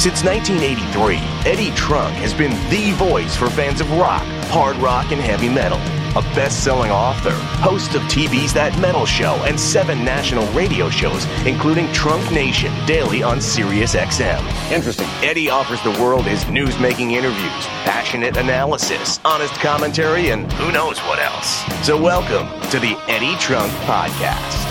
Since 1983, Eddie Trunk has been the voice for fans of rock, hard rock, and heavy metal. A best selling author, host of TV's That Metal Show, and seven national radio shows, including Trunk Nation, daily on Sirius XM. Interesting. Eddie offers the world his news making interviews, passionate analysis, honest commentary, and who knows what else. So, welcome to the Eddie Trunk Podcast.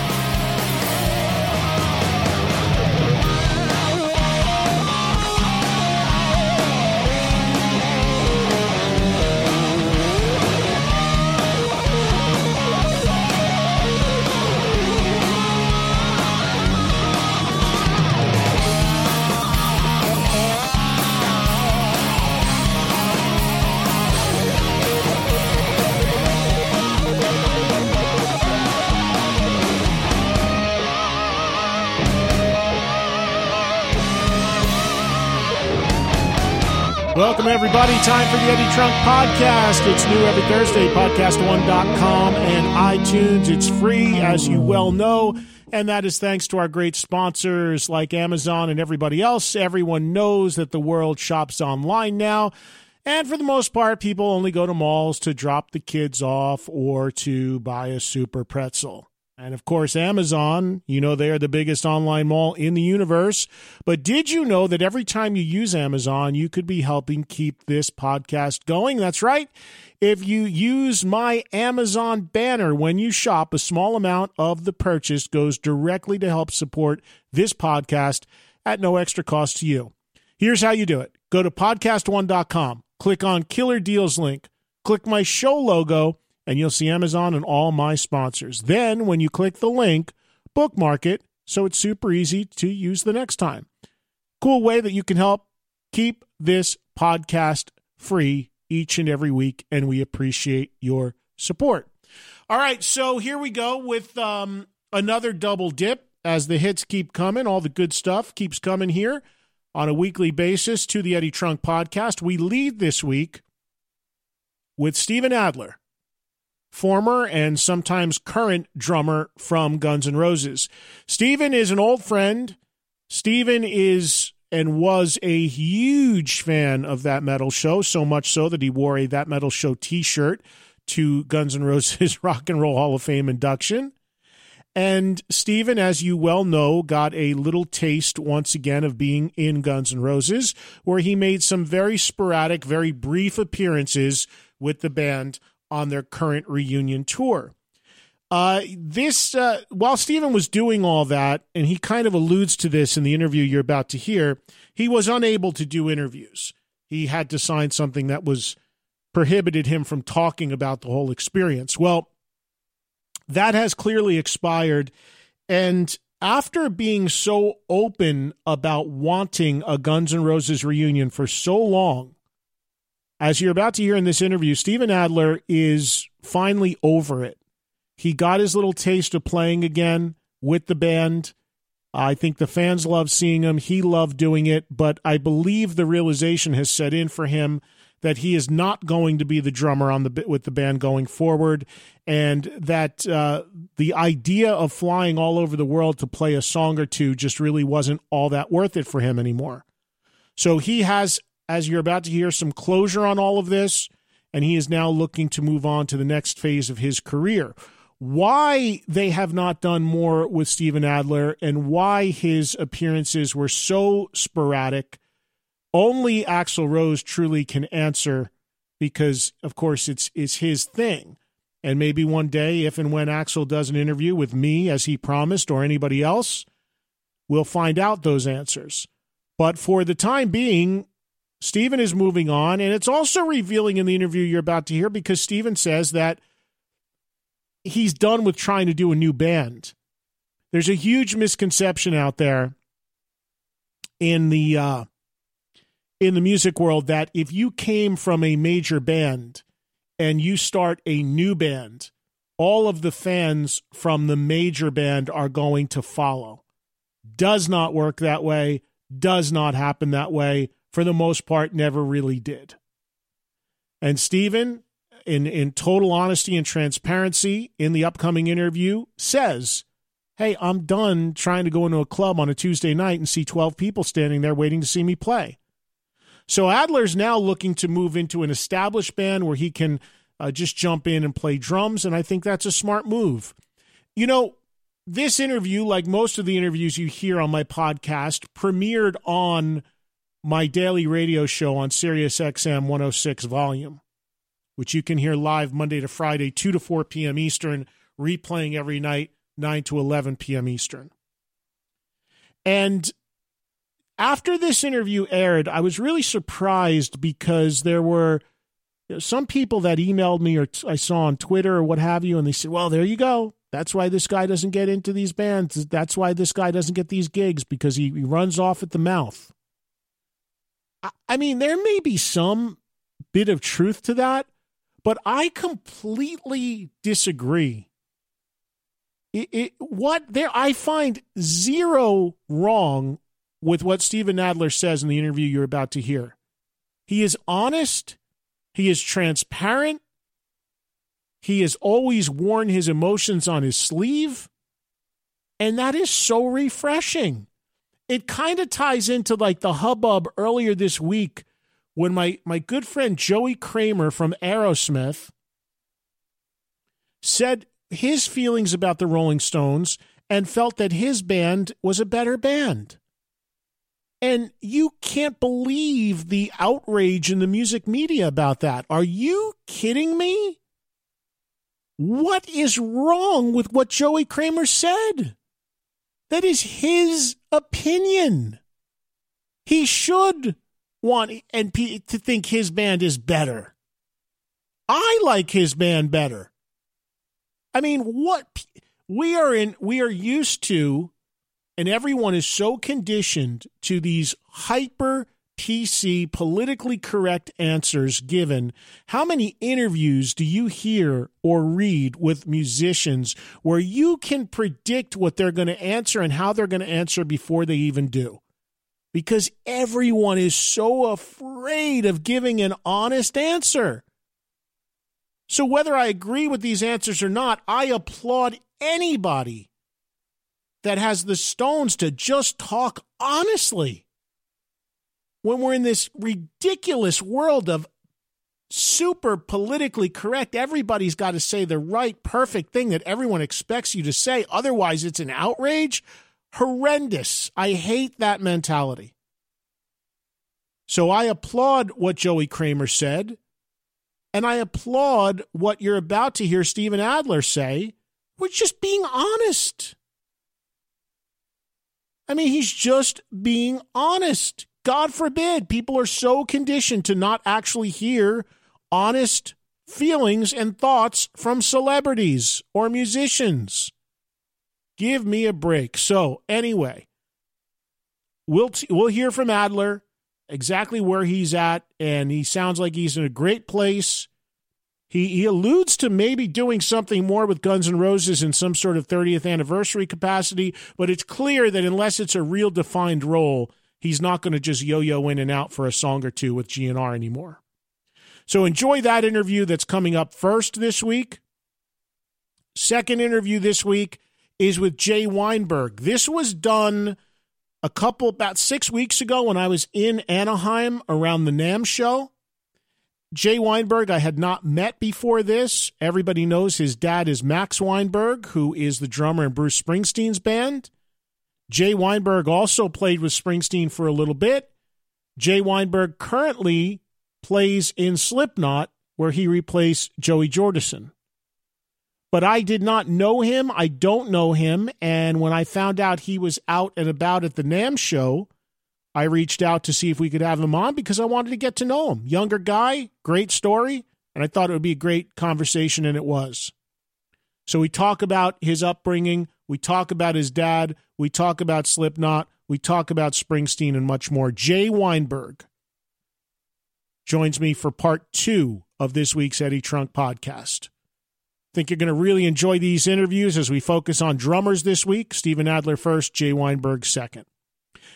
Welcome, everybody. Time for the Eddie Trunk Podcast. It's new every Thursday, podcast1.com and iTunes. It's free, as you well know. And that is thanks to our great sponsors like Amazon and everybody else. Everyone knows that the world shops online now. And for the most part, people only go to malls to drop the kids off or to buy a super pretzel. And of course, Amazon, you know, they are the biggest online mall in the universe. But did you know that every time you use Amazon, you could be helping keep this podcast going? That's right. If you use my Amazon banner when you shop, a small amount of the purchase goes directly to help support this podcast at no extra cost to you. Here's how you do it go to podcast1.com, click on Killer Deals link, click my show logo and you'll see Amazon and all my sponsors. Then, when you click the link, bookmark it so it's super easy to use the next time. Cool way that you can help keep this podcast free each and every week, and we appreciate your support. All right, so here we go with um, another double dip as the hits keep coming. All the good stuff keeps coming here on a weekly basis to the Eddie Trunk podcast. We lead this week with Steven Adler former and sometimes current drummer from Guns N' Roses. Steven is an old friend. Steven is and was a huge fan of that metal show, so much so that he wore a That Metal Show t shirt to Guns N' Roses Rock and Roll Hall of Fame induction. And Steven, as you well know, got a little taste once again of being in Guns N' Roses, where he made some very sporadic, very brief appearances with the band on their current reunion tour. Uh, this, uh, while Steven was doing all that, and he kind of alludes to this in the interview you're about to hear, he was unable to do interviews. He had to sign something that was prohibited him from talking about the whole experience. Well, that has clearly expired. And after being so open about wanting a Guns N' Roses reunion for so long, as you're about to hear in this interview, Steven Adler is finally over it. He got his little taste of playing again with the band. I think the fans love seeing him. He loved doing it, but I believe the realization has set in for him that he is not going to be the drummer on the with the band going forward, and that uh, the idea of flying all over the world to play a song or two just really wasn't all that worth it for him anymore. So he has as you're about to hear, some closure on all of this, and he is now looking to move on to the next phase of his career. Why they have not done more with Steven Adler and why his appearances were so sporadic, only Axl Rose truly can answer because, of course, it's, it's his thing. And maybe one day, if and when Axl does an interview with me, as he promised, or anybody else, we'll find out those answers. But for the time being, Steven is moving on, and it's also revealing in the interview you're about to hear because Steven says that he's done with trying to do a new band. There's a huge misconception out there in the uh, in the music world that if you came from a major band and you start a new band, all of the fans from the major band are going to follow. Does not work that way. Does not happen that way for the most part, never really did. And Steven, in, in total honesty and transparency in the upcoming interview, says, hey, I'm done trying to go into a club on a Tuesday night and see 12 people standing there waiting to see me play. So Adler's now looking to move into an established band where he can uh, just jump in and play drums, and I think that's a smart move. You know, this interview, like most of the interviews you hear on my podcast, premiered on my daily radio show on Sirius XM 106 Volume, which you can hear live Monday to Friday, 2 to 4 p.m. Eastern, replaying every night 9 to 11 p.m. Eastern. And after this interview aired, I was really surprised because there were some people that emailed me or t- I saw on Twitter or what have you, and they said, well, there you go. That's why this guy doesn't get into these bands. That's why this guy doesn't get these gigs because he, he runs off at the mouth. I, mean, there may be some bit of truth to that, but I completely disagree it, it, what there I find zero wrong with what Steven Adler says in the interview you're about to hear. He is honest, he is transparent, he has always worn his emotions on his sleeve, and that is so refreshing. It kind of ties into like the hubbub earlier this week when my my good friend Joey Kramer from Aerosmith said his feelings about the Rolling Stones and felt that his band was a better band. And you can't believe the outrage in the music media about that. Are you kidding me? What is wrong with what Joey Kramer said? That is his opinion. He should want and to think his band is better. I like his band better. I mean, what we are in, we are used to, and everyone is so conditioned to these hyper PC politically correct answers given. How many interviews do you hear or read with musicians where you can predict what they're going to answer and how they're going to answer before they even do? Because everyone is so afraid of giving an honest answer. So, whether I agree with these answers or not, I applaud anybody that has the stones to just talk honestly. When we're in this ridiculous world of super politically correct, everybody's got to say the right, perfect thing that everyone expects you to say. Otherwise, it's an outrage. Horrendous. I hate that mentality. So I applaud what Joey Kramer said. And I applaud what you're about to hear Steven Adler say. We're just being honest. I mean, he's just being honest. God forbid people are so conditioned to not actually hear honest feelings and thoughts from celebrities or musicians. Give me a break. So, anyway, we'll t- we'll hear from Adler exactly where he's at, and he sounds like he's in a great place. He, he alludes to maybe doing something more with Guns N' Roses in some sort of 30th anniversary capacity, but it's clear that unless it's a real defined role, he's not going to just yo yo in and out for a song or two with GNR anymore. So enjoy that interview that's coming up first this week. Second interview this week is with Jay Weinberg. This was done a couple about six weeks ago when I was in Anaheim around the NAMM show. Jay Weinberg, I had not met before this. Everybody knows his dad is Max Weinberg, who is the drummer in Bruce Springsteen's band. Jay Weinberg also played with Springsteen for a little bit. Jay Weinberg currently plays in Slipknot, where he replaced Joey Jordison but I did not know him. I don't know him. And when I found out he was out and about at the NAMM show, I reached out to see if we could have him on because I wanted to get to know him. Younger guy, great story. And I thought it would be a great conversation, and it was. So we talk about his upbringing. We talk about his dad. We talk about Slipknot. We talk about Springsteen and much more. Jay Weinberg joins me for part two of this week's Eddie Trunk podcast. Think you're going to really enjoy these interviews as we focus on drummers this week. Steven Adler first, Jay Weinberg second.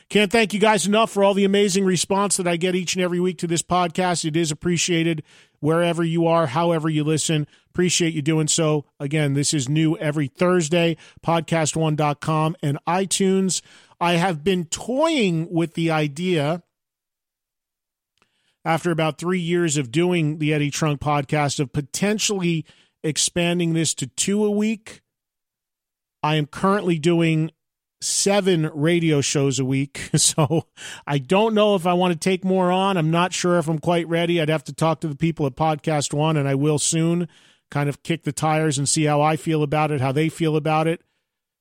Can't thank you guys enough for all the amazing response that I get each and every week to this podcast. It is appreciated. Wherever you are, however you listen. Appreciate you doing so. Again, this is new every Thursday, podcast1.com and iTunes. I have been toying with the idea after about three years of doing the Eddie Trunk podcast of potentially expanding this to two a week. I am currently doing seven radio shows a week. So I don't know if I want to take more on. I'm not sure if I'm quite ready. I'd have to talk to the people at Podcast One, and I will soon kind of kick the tires and see how I feel about it, how they feel about it.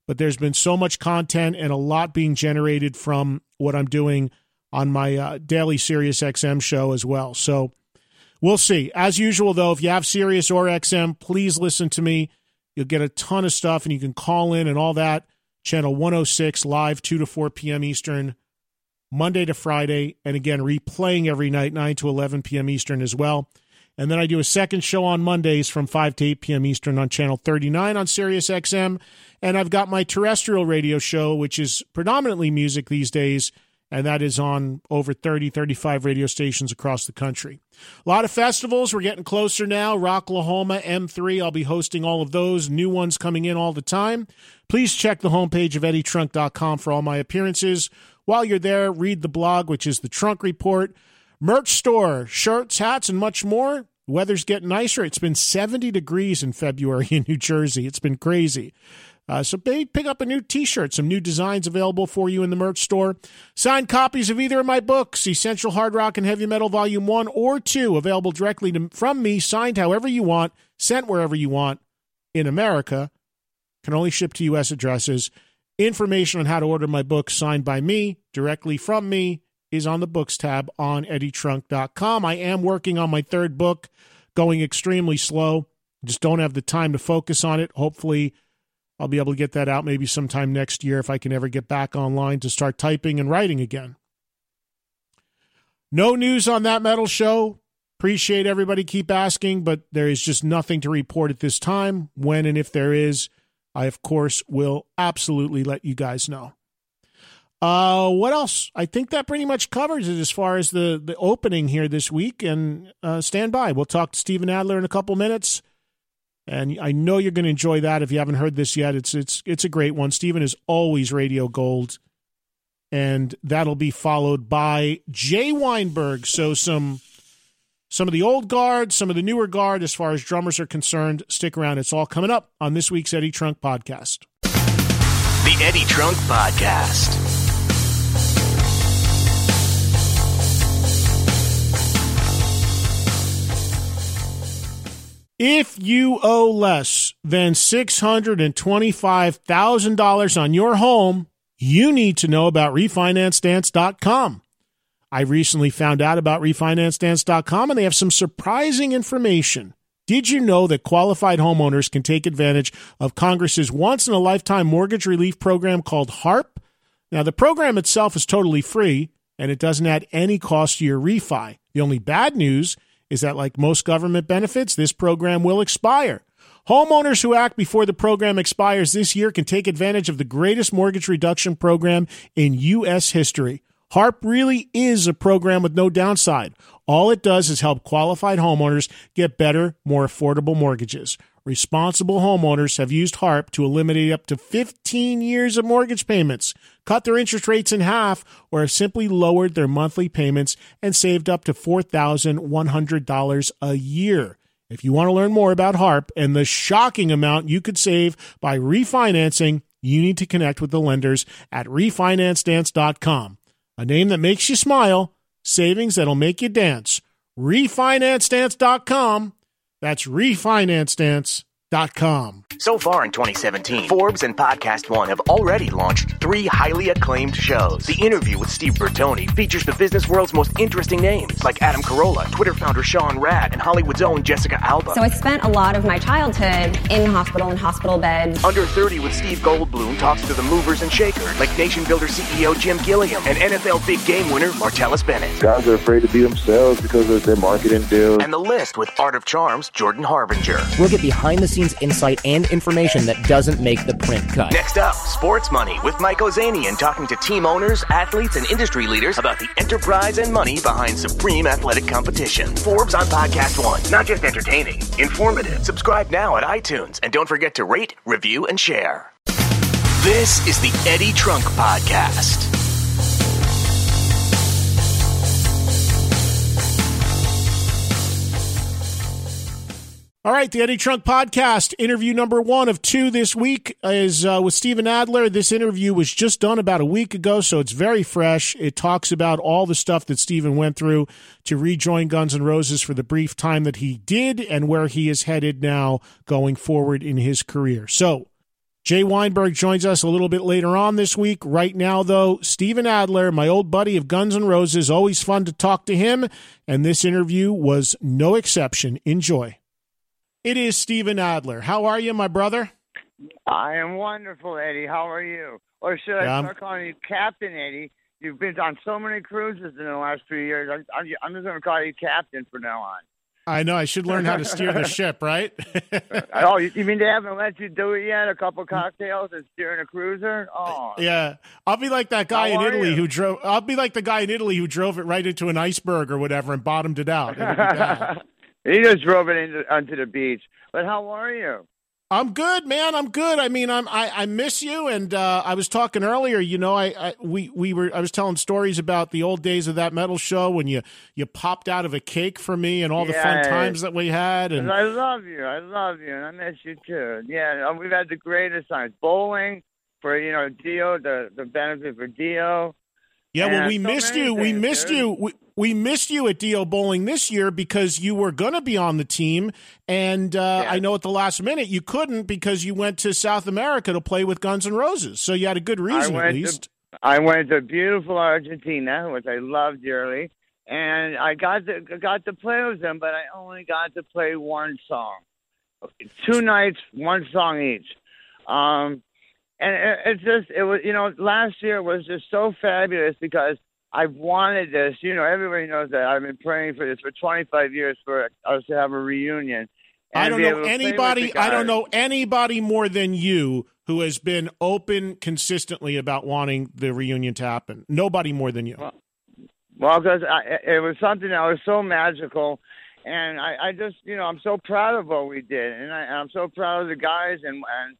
But there's been so much content and a lot being generated from what I'm doing on my uh, daily Sirius XM show as well. So we'll see. As usual, though, if you have Sirius or XM, please listen to me. You'll get a ton of stuff, and you can call in and all that channel 106 live 2 to 4 p.m. Eastern, Monday to Friday, and again, replaying every night, 9 to 11 p.m. Eastern as well. And then I do a second show on Mondays from 5 to 8 p.m. Eastern on channel 39 on Sirius XM. And I've got my terrestrial radio show, which is predominantly music these days, and that is on over 30, 35 radio stations across the country. A lot of festivals. We're getting closer now. Rocklahoma, M3. I'll be hosting all of those. New ones coming in all the time. Please check the homepage of eddietrunk.com for all my appearances. While you're there, read the blog, which is the Trunk Report. Merch store, shirts, hats, and much more. Weather's getting nicer. It's been 70 degrees in February in New Jersey. It's been crazy. Uh, so pick up a new T-shirt, some new designs available for you in the merch store. Signed copies of either of my books, Essential Hard Rock and Heavy Metal Volume One or Two, available directly to, from me, signed however you want, sent wherever you want in America. Can only ship to U.S. addresses. Information on how to order my books signed by me directly from me is on the books tab on eddietrunk.com. I am working on my third book, going extremely slow. Just don't have the time to focus on it. Hopefully I'll be able to get that out maybe sometime next year if I can ever get back online to start typing and writing again. No news on that metal show. Appreciate everybody keep asking, but there is just nothing to report at this time. When and if there is, I of course will absolutely let you guys know. Uh, what else? I think that pretty much covers it as far as the the opening here this week. And uh, stand by. We'll talk to Steven Adler in a couple minutes and I know you're going to enjoy that. If you haven't heard this yet, it's it's it's a great one. Steven is always radio gold, and that'll be followed by Jay Weinberg. So some some of the old guard, some of the newer guard, as far as drummers are concerned. Stick around; it's all coming up on this week's Eddie Trunk podcast. The Eddie Trunk podcast. If you owe less than $625,000 on your home, you need to know about refinancedance.com. I recently found out about refinancedance.com and they have some surprising information. Did you know that qualified homeowners can take advantage of Congress's once in a lifetime mortgage relief program called HARP? Now, the program itself is totally free and it doesn't add any cost to your refi. The only bad news is that, like most government benefits, this program will expire. Homeowners who act before the program expires this year can take advantage of the greatest mortgage reduction program in U.S. history. HARP really is a program with no downside. All it does is help qualified homeowners get better, more affordable mortgages. Responsible homeowners have used HARP to eliminate up to 15 years of mortgage payments, cut their interest rates in half, or have simply lowered their monthly payments and saved up to $4,100 a year. If you want to learn more about HARP and the shocking amount you could save by refinancing, you need to connect with the lenders at refinancedance.com. A name that makes you smile, savings that'll make you dance. Refinancedance.com. That's refinancedance.com. So far in 2017, Forbes and Podcast One have already launched three highly acclaimed shows. The interview with Steve Bertoni features the business world's most interesting names, like Adam Carolla, Tinder founder Sean Rad, and Hollywood's own Jessica Alba. So I spent a lot of my childhood in hospital and hospital beds. Under 30 with Steve Goldblum talks to the movers and shakers, like Nation Builder CEO Jim Gilliam and NFL big game winner Martellus Bennett. Guys are afraid to be themselves because of their marketing deals. And the list with Art of Charms, Jordan Harbinger. We'll get behind the scenes insight and information that doesn't make the print cut. Next up, Sports Money with Mike Ozanian talking to team owners, athletes, and industry leaders about the enterprise and money behind supreme athletic competition. Forbes on Podcast One. Not just entertaining, informative. Subscribe now at iTunes and don't forget to rate, review, and share. This is the Eddie Trunk Podcast. All right, the Eddie Trunk Podcast, interview number one of two this week is uh, with Steven Adler. This interview was just done about a week ago, so it's very fresh. It talks about all the stuff that Steven went through to rejoin Guns N' Roses for the brief time that he did and where he is headed now going forward in his career. So, Jay Weinberg joins us a little bit later on this week. Right now, though, Steven Adler, my old buddy of Guns N' Roses, always fun to talk to him, and this interview was no exception. Enjoy. It is Steven Adler. How are you, my brother? I am wonderful, Eddie. How are you? Or should I Yeah, I'm- start calling you Captain Eddie? You've been on so many cruises in the last few years. I'm, just going to call you Captain from now on. I know I should learn how to steer the ship, right? oh, you, you mean they haven't let you do it yet? A couple cocktails and steering a cruiser? Oh, yeah, I'll be like that guy How in Italy you? who drove. I'll be like the guy in Italy who drove it right into an iceberg or whatever and bottomed it out. It'll be bad. he just drove it into, onto the beach. But how are you? I'm good, man. I'm good. I mean, I'm I, I miss you, and uh, I was talking earlier. You know, I, I we we were I was telling stories about the old days of that metal show when you you popped out of a cake for me and all the fun times that we had. And And I love you. I love you, and I miss you too. Yeah, uh, we've had the greatest times. Bowling for you know Dio, the the benefit for Dio. Yeah, well, we so missed you. We missed you. We, we missed you at Dio Bowling this year because you were going to be on the team, and uh, Yeah. I know at the last minute you couldn't because you went to South America to play with Guns N' Roses. So you had a good reason, at to- least. I went to beautiful Argentina, which I loved dearly, and I got to got to play with them, but I only got to play one song, two nights, one song each. Um, and it, it's just it was you know last year was just so fabulous because I wanted this. You know, everybody knows that I've been praying for this for 25 years for us to have a reunion. I don't know able to play with anybody. I don't know anybody more than you who has been open consistently about wanting the reunion to happen. Nobody more than you. Well, because it was something that was so magical, and I, I just, you know, I'm so proud of what we did, and, I, I'm so proud of the guys, and and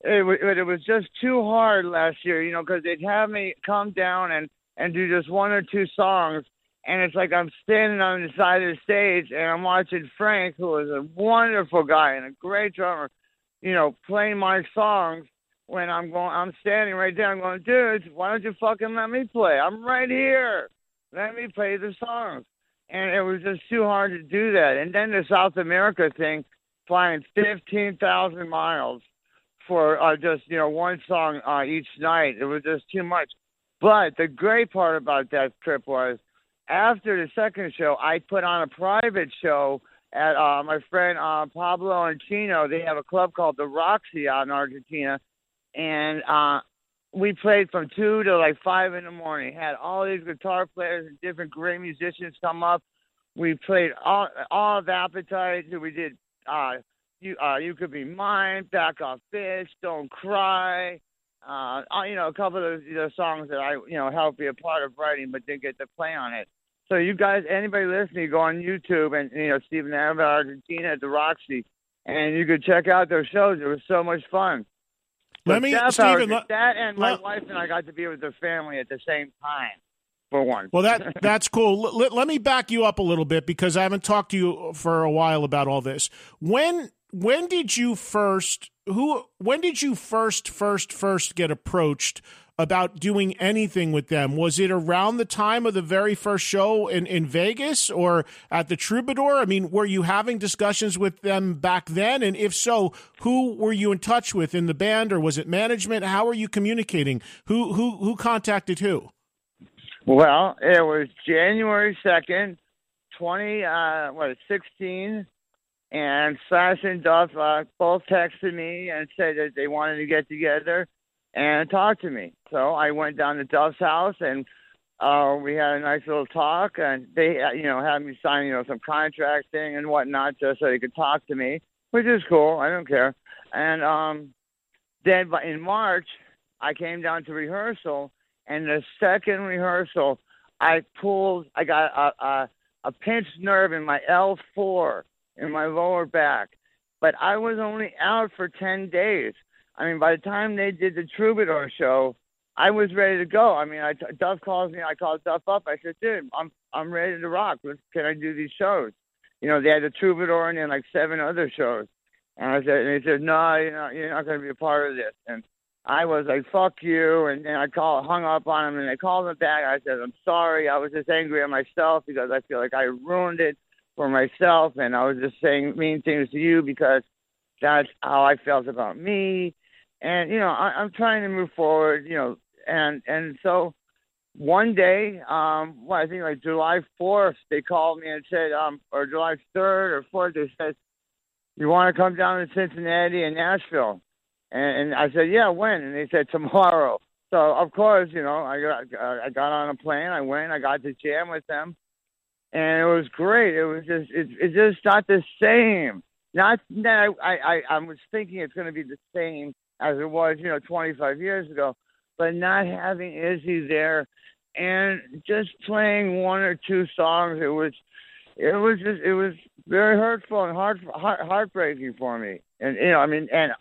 it, it was just too hard last year, you know, because they'd have me come down and and do just one or two songs, and it's like I'm standing on the side of the stage, and I'm watching Frank, who is a wonderful guy and a great drummer, you know, playing my songs. When I'm going, I'm standing right there. I'm going, dude, why don't you fucking let me play? I'm right here let me play the songs. And it was just too hard to do that. And then the South America thing, flying 15,000 miles for uh, just, you know, one song uh, each night, it was just too much. But the great part about that trip was after the second show, I put on a private show at uh, my friend uh, Pablo and Chino. They have a club called the Roxy out in Argentina. And uh, we played from two to like five in the morning. Had all these guitar players and different great musicians come up. We played all all of Appetite. We did uh you uh you could be mine, back off bitch, don't cry. Uh, you know, a couple of the, the songs that I you know helped be a part of writing, but didn't get to play on it. So you guys, anybody listening, go on YouTube and you know Steven Adler, Argentina at the Roxy, and you could check out their shows. It was so much fun. Let But me, Steven. let- that and my let- wife and I got to be with the family at the same time for one. Well, that that's cool. Let, let me back you up a little bit because I haven't talked to you for a while about all this. When when did you first who when did you first first first get approached about doing anything with them? Was it around the time of the very first show in in Vegas or at the Troubadour? I mean, were you having discussions with them back then? And if so, who were you in touch with in the band or was it management? How are you communicating? Who who who contacted who? Well, it was January second, twenty uh what sixteen, and Slash and Duff uh, both texted me and said that they wanted to get together and talk to me. So I went down to Duff's house and uh we had a nice little talk and they uh, you know had me sign you know some contract thing and whatnot just so they could talk to me which is cool. I don't care. And um, then but in March, I came down to rehearsal, and the second rehearsal, I pulled. I got a a, a pinched nerve in my L4 in my lower back, but I was only out for ten days. I mean, by the time they did the Troubadour show, I was ready to go. I mean, I, Duff calls me. I called Duff up. I said, "Dude, I'm I'm ready to rock. Can I do these shows?" You know, they had the Troubadour and then like seven other shows. And I said, and he said, "No, you're not. You're not going to be a part of this." And I was like, "Fuck you!" And then I called, hung up on him, and they called him back. I said, "I'm sorry. I was just angry at myself because I feel like I ruined it for myself, and I was just saying mean things to you because that's how I felt about me." And you know, I, I'm trying to move forward. You know, and and so one day, um, well, I think like July 4th, they called me and said, um, or July 3rd or 4th, they said, you want to come down to Cincinnati and Nashville? And, and I said, yeah, when? And they said, tomorrow. So, of course, you know, I got, I got on a plane, I went, I got to jam with them, and it was great. It was just, it, it's just not the same. Not that I, I, I was thinking it's going to be the same as it was, you know, 25 years ago, but not having Izzy there and just playing one or two songs, it was it was just it was very hurtful and heart, heart heartbreaking for me. And you know, I mean, and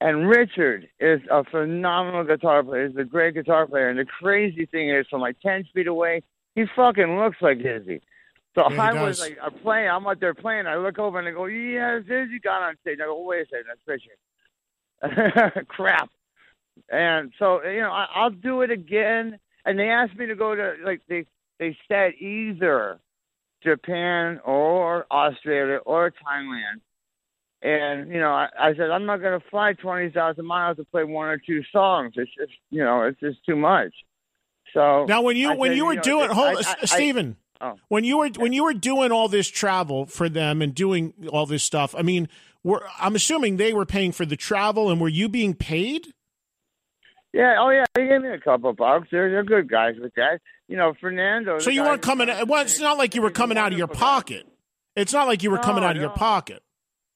and Richard is a phenomenal guitar player. He's a great guitar player. And the crazy thing is, from like ten feet away, he fucking looks like Izzy. So Yeah, I was like, I'm playing. I'm out there playing. I look over and I go, "Yes, Izzy got on stage." I go, "Wait a second, that's Richard." Crap. And so you know, I, I'll do it again. And they asked me to go to like they they said either Japan or Australia or Thailand. And you know, I, I said I'm not going to fly twenty thousand miles to play one or two songs. It's just you know, it's just too much. So Now, when you I when said, you were know, doing, hold, I- I- Steven, Oh. when you were when you were doing all this travel for them and doing all this stuff, I mean, were I'm assuming they were paying for the travel, and were you being paid? Yeah, oh yeah, they gave me a couple bucks. They're they're good guys with that. You know, Fernando. So you weren't coming. Well, it's not like you were coming out of your pocket. It's not like you were No, coming out of your pocket,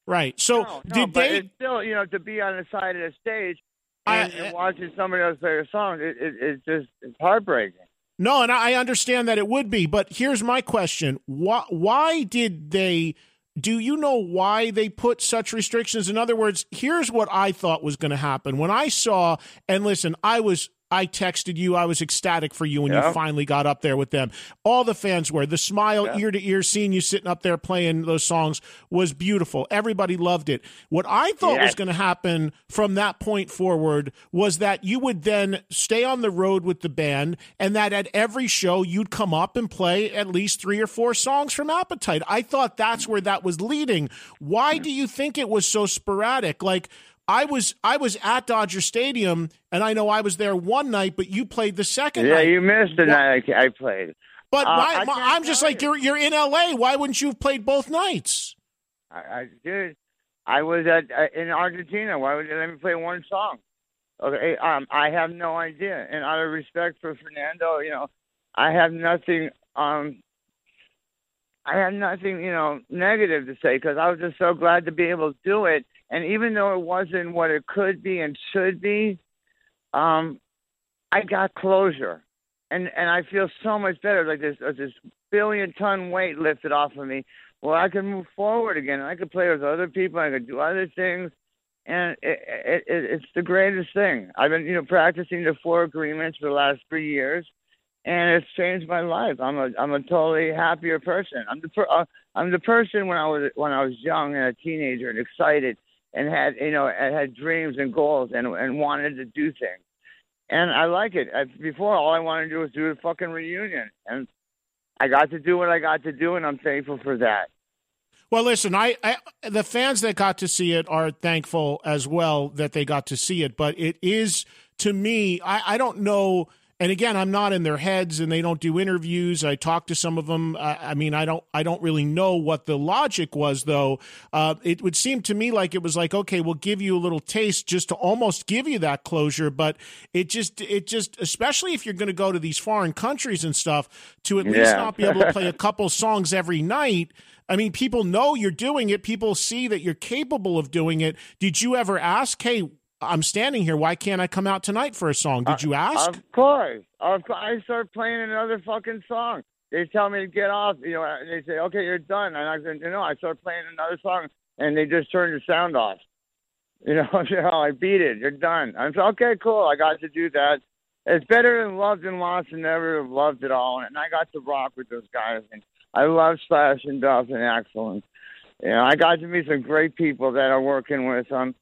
right? So No, no, did they? Still, you know, to be on the side of the stage I- and eh, watching somebody else play a song, it, it, it's just it's heartbreaking. No, and I understand that it would be, but here's my question: Why? Why did they? Do you know why they put such restrictions? In other words, here's what I thought was going to happen when I saw. And listen, I was. I texted you. I was ecstatic for you when Yeah. you finally got up there with them. All the fans were. The smile Yeah. ear to ear, seeing you sitting up there playing those songs was beautiful. Everybody loved it. What I thought was going to happen from that point forward was that you would then stay on the road with the band and that at every show you'd come up and play at least three or four songs from Appetite. I thought that's where that was leading. Why do you think it was so sporadic? Like I was I was at Dodger Stadium and I know I was there one night, but you played the second Yeah, night. you missed the night I, played. but Uh, why, I I'm just like you. you're you're in LA. Why wouldn't you have played both nights? I, I did. I was at uh, in Argentina. Why would they let me play one song? Okay, um, I have no idea. And out of respect for Fernando, you know, I have nothing. Um, I have nothing, you know, negative to say because I was just so glad to be able to do it. And even though it wasn't what it could be and should be, um, I got closure, and and I feel so much better. Like this uh, this billion ton weight lifted off of me. Well, I can move forward again. I could play with other people. I could do other things, and it, it, it, it's the greatest thing. I've been, you know, practicing the four agreements for the last three years, and it's changed my life. I'm a I'm a totally happier person. I'm the per, uh, I'm the person when I was when I was young and a teenager and excited and had you know and had dreams and goals and and wanted to do things. And I like it. I, before, all I wanted to do was do a fucking reunion, and I got to do what I got to do, and I'm thankful for that. Well, listen, I, I the fans that got to see it are thankful as well that they got to see it, but it is to me, I, I don't know and again, I'm not in their heads, and they don't do interviews. I talked to some of them. I, I mean, I don't I don't really know what the logic was, though. Uh, it would seem to me like it was like, okay, we'll give you a little taste just to almost give you that closure, but it just it just especially if you're going to go to these foreign countries and stuff to at least Yeah. not be able to play a couple songs every night. I mean, people know you're doing it. People see that you're capable of doing it. Did you ever ask, "Hey, I'm standing here. Why can't I come out tonight for a song?" Did you ask? Of course, of course. I start playing another fucking song. They tell me to get off. You know, they say, "Okay, you're done," and I said, "You know," I start playing another song, and they just turn the sound off. You know, you know, I beat it. You're done. I said, "Okay, cool. I got to do that." It's better than loved and lost and never have loved it all. And I got to rock with those guys, and I love Slash and Duff and Axl, and you know, I got to meet some great people that are working with them,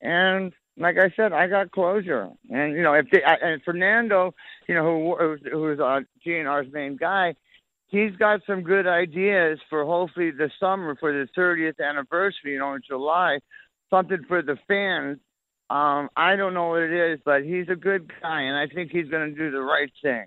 and like I said, I got closure. And you know, if they, I, and Fernando, you know, who who's, uh, GNR's main guy, he's got some good ideas for hopefully the summer for the 30th anniversary, you know, in July, something for the fans. Um, I don't know what it is, but he's a good guy, and I think he's going to do the right thing.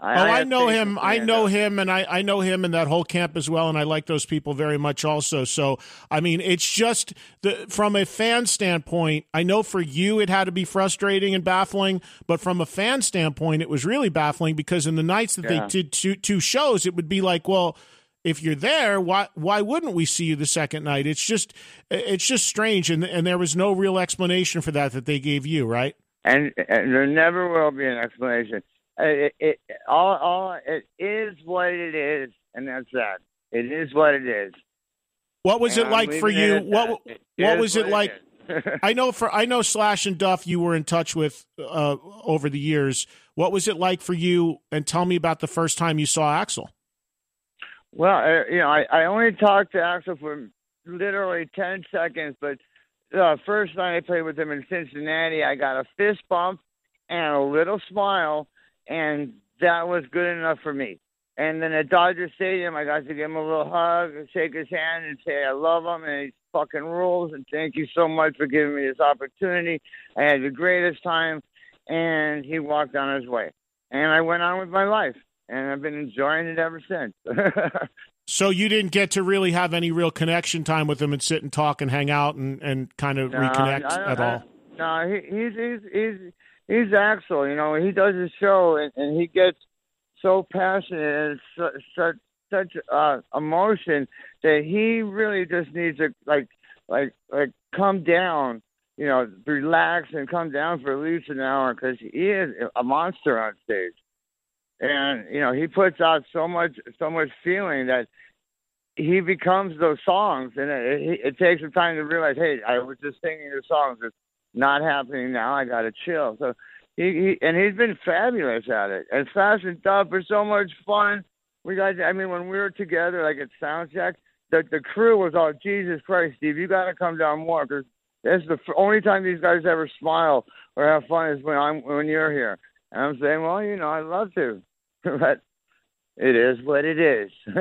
Oh, I, know him. I know him, and I, I know him and that whole camp as well, and I like those people very much also. So, I mean, it's just the from a fan standpoint. I know for you it had to be frustrating and baffling, but from a fan standpoint, it was really baffling because in the nights that Yeah. they did two, two shows, it would be like, well, if you're there, why why wouldn't we see you the second night? It's just it's just strange, and and there was no real explanation for that that they gave you, right? and, and there never will be an explanation. Uh, It, it, all, all, it is what it is, and that's that. It is what it is. What was And it like for you? What what is was it what like? I know for I know Slash and Duff you were in touch with uh, over the years. What was it like for you? And tell me about the first time you saw Axl. Well, uh, you know, I, I only talked to Axl for literally 10 seconds, but the first night I played with him in Cincinnati, I got a fist bump and a little smile, and that was good enough for me. And then at Dodger Stadium, I got to give him a little hug, and shake his hand, and say I love him, and he fucking rules, and thank you so much for giving me this opportunity. I had the greatest time, and he walked on his way. And I went on with my life, and I've been enjoying it ever since. So you didn't get to really have any real connection time with him and sit and talk and hang out and, and kind of No, reconnect I at I- all. No, he, he's he's he's he's Axl. You know, he does his show and, and he gets so passionate and su- such such uh, emotion that he really just needs to like like like come down. You know, relax and come down for at least an hour because he is a monster on stage. And you know, he puts out so much so much feeling that he becomes those songs, and it, it, it takes some time to realize, hey, I was just singing the songs. It's not happening now. I got to chill. So he, he and he's been fabulous at it. And Fast and Tough are so much fun. We got, I mean, when we were together, like at Soundcheck, the the crew was all, Jesus Christ, Steve, you got to come down more because that's the only time these guys ever smile or have fun is when I'm when you're here. And I'm saying, well, you know, I'd love to, but it is what it is.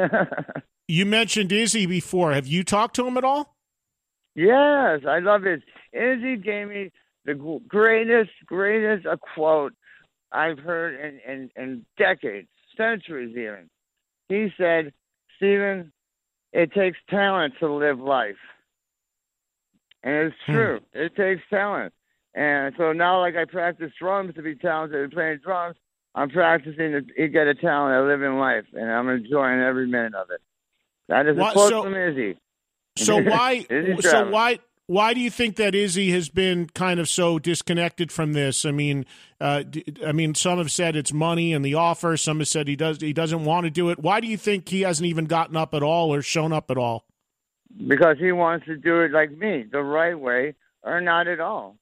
You mentioned Izzy before. Have you talked to him at all? Yes, I love it. Izzy gave me the greatest, greatest uh, quote I've heard in, in, in decades, centuries even. He said, Steven, it takes talent to live life. And it's Hmm. true. It takes talent. And so now, like I practice drums to be talented at playing drums, I'm practicing to get a talent at living life, and I'm enjoying every minute of it. That is a quote so- from Izzy. So why? So why? Why do you think that Izzy has been kind of so disconnected from this? I mean, uh, I mean, some have said it's money and the offer. Some have said he does he doesn't want to do it. Why do you think he hasn't even gotten up at all or shown up at all? because he wants to do it like me, the right way, or not at all.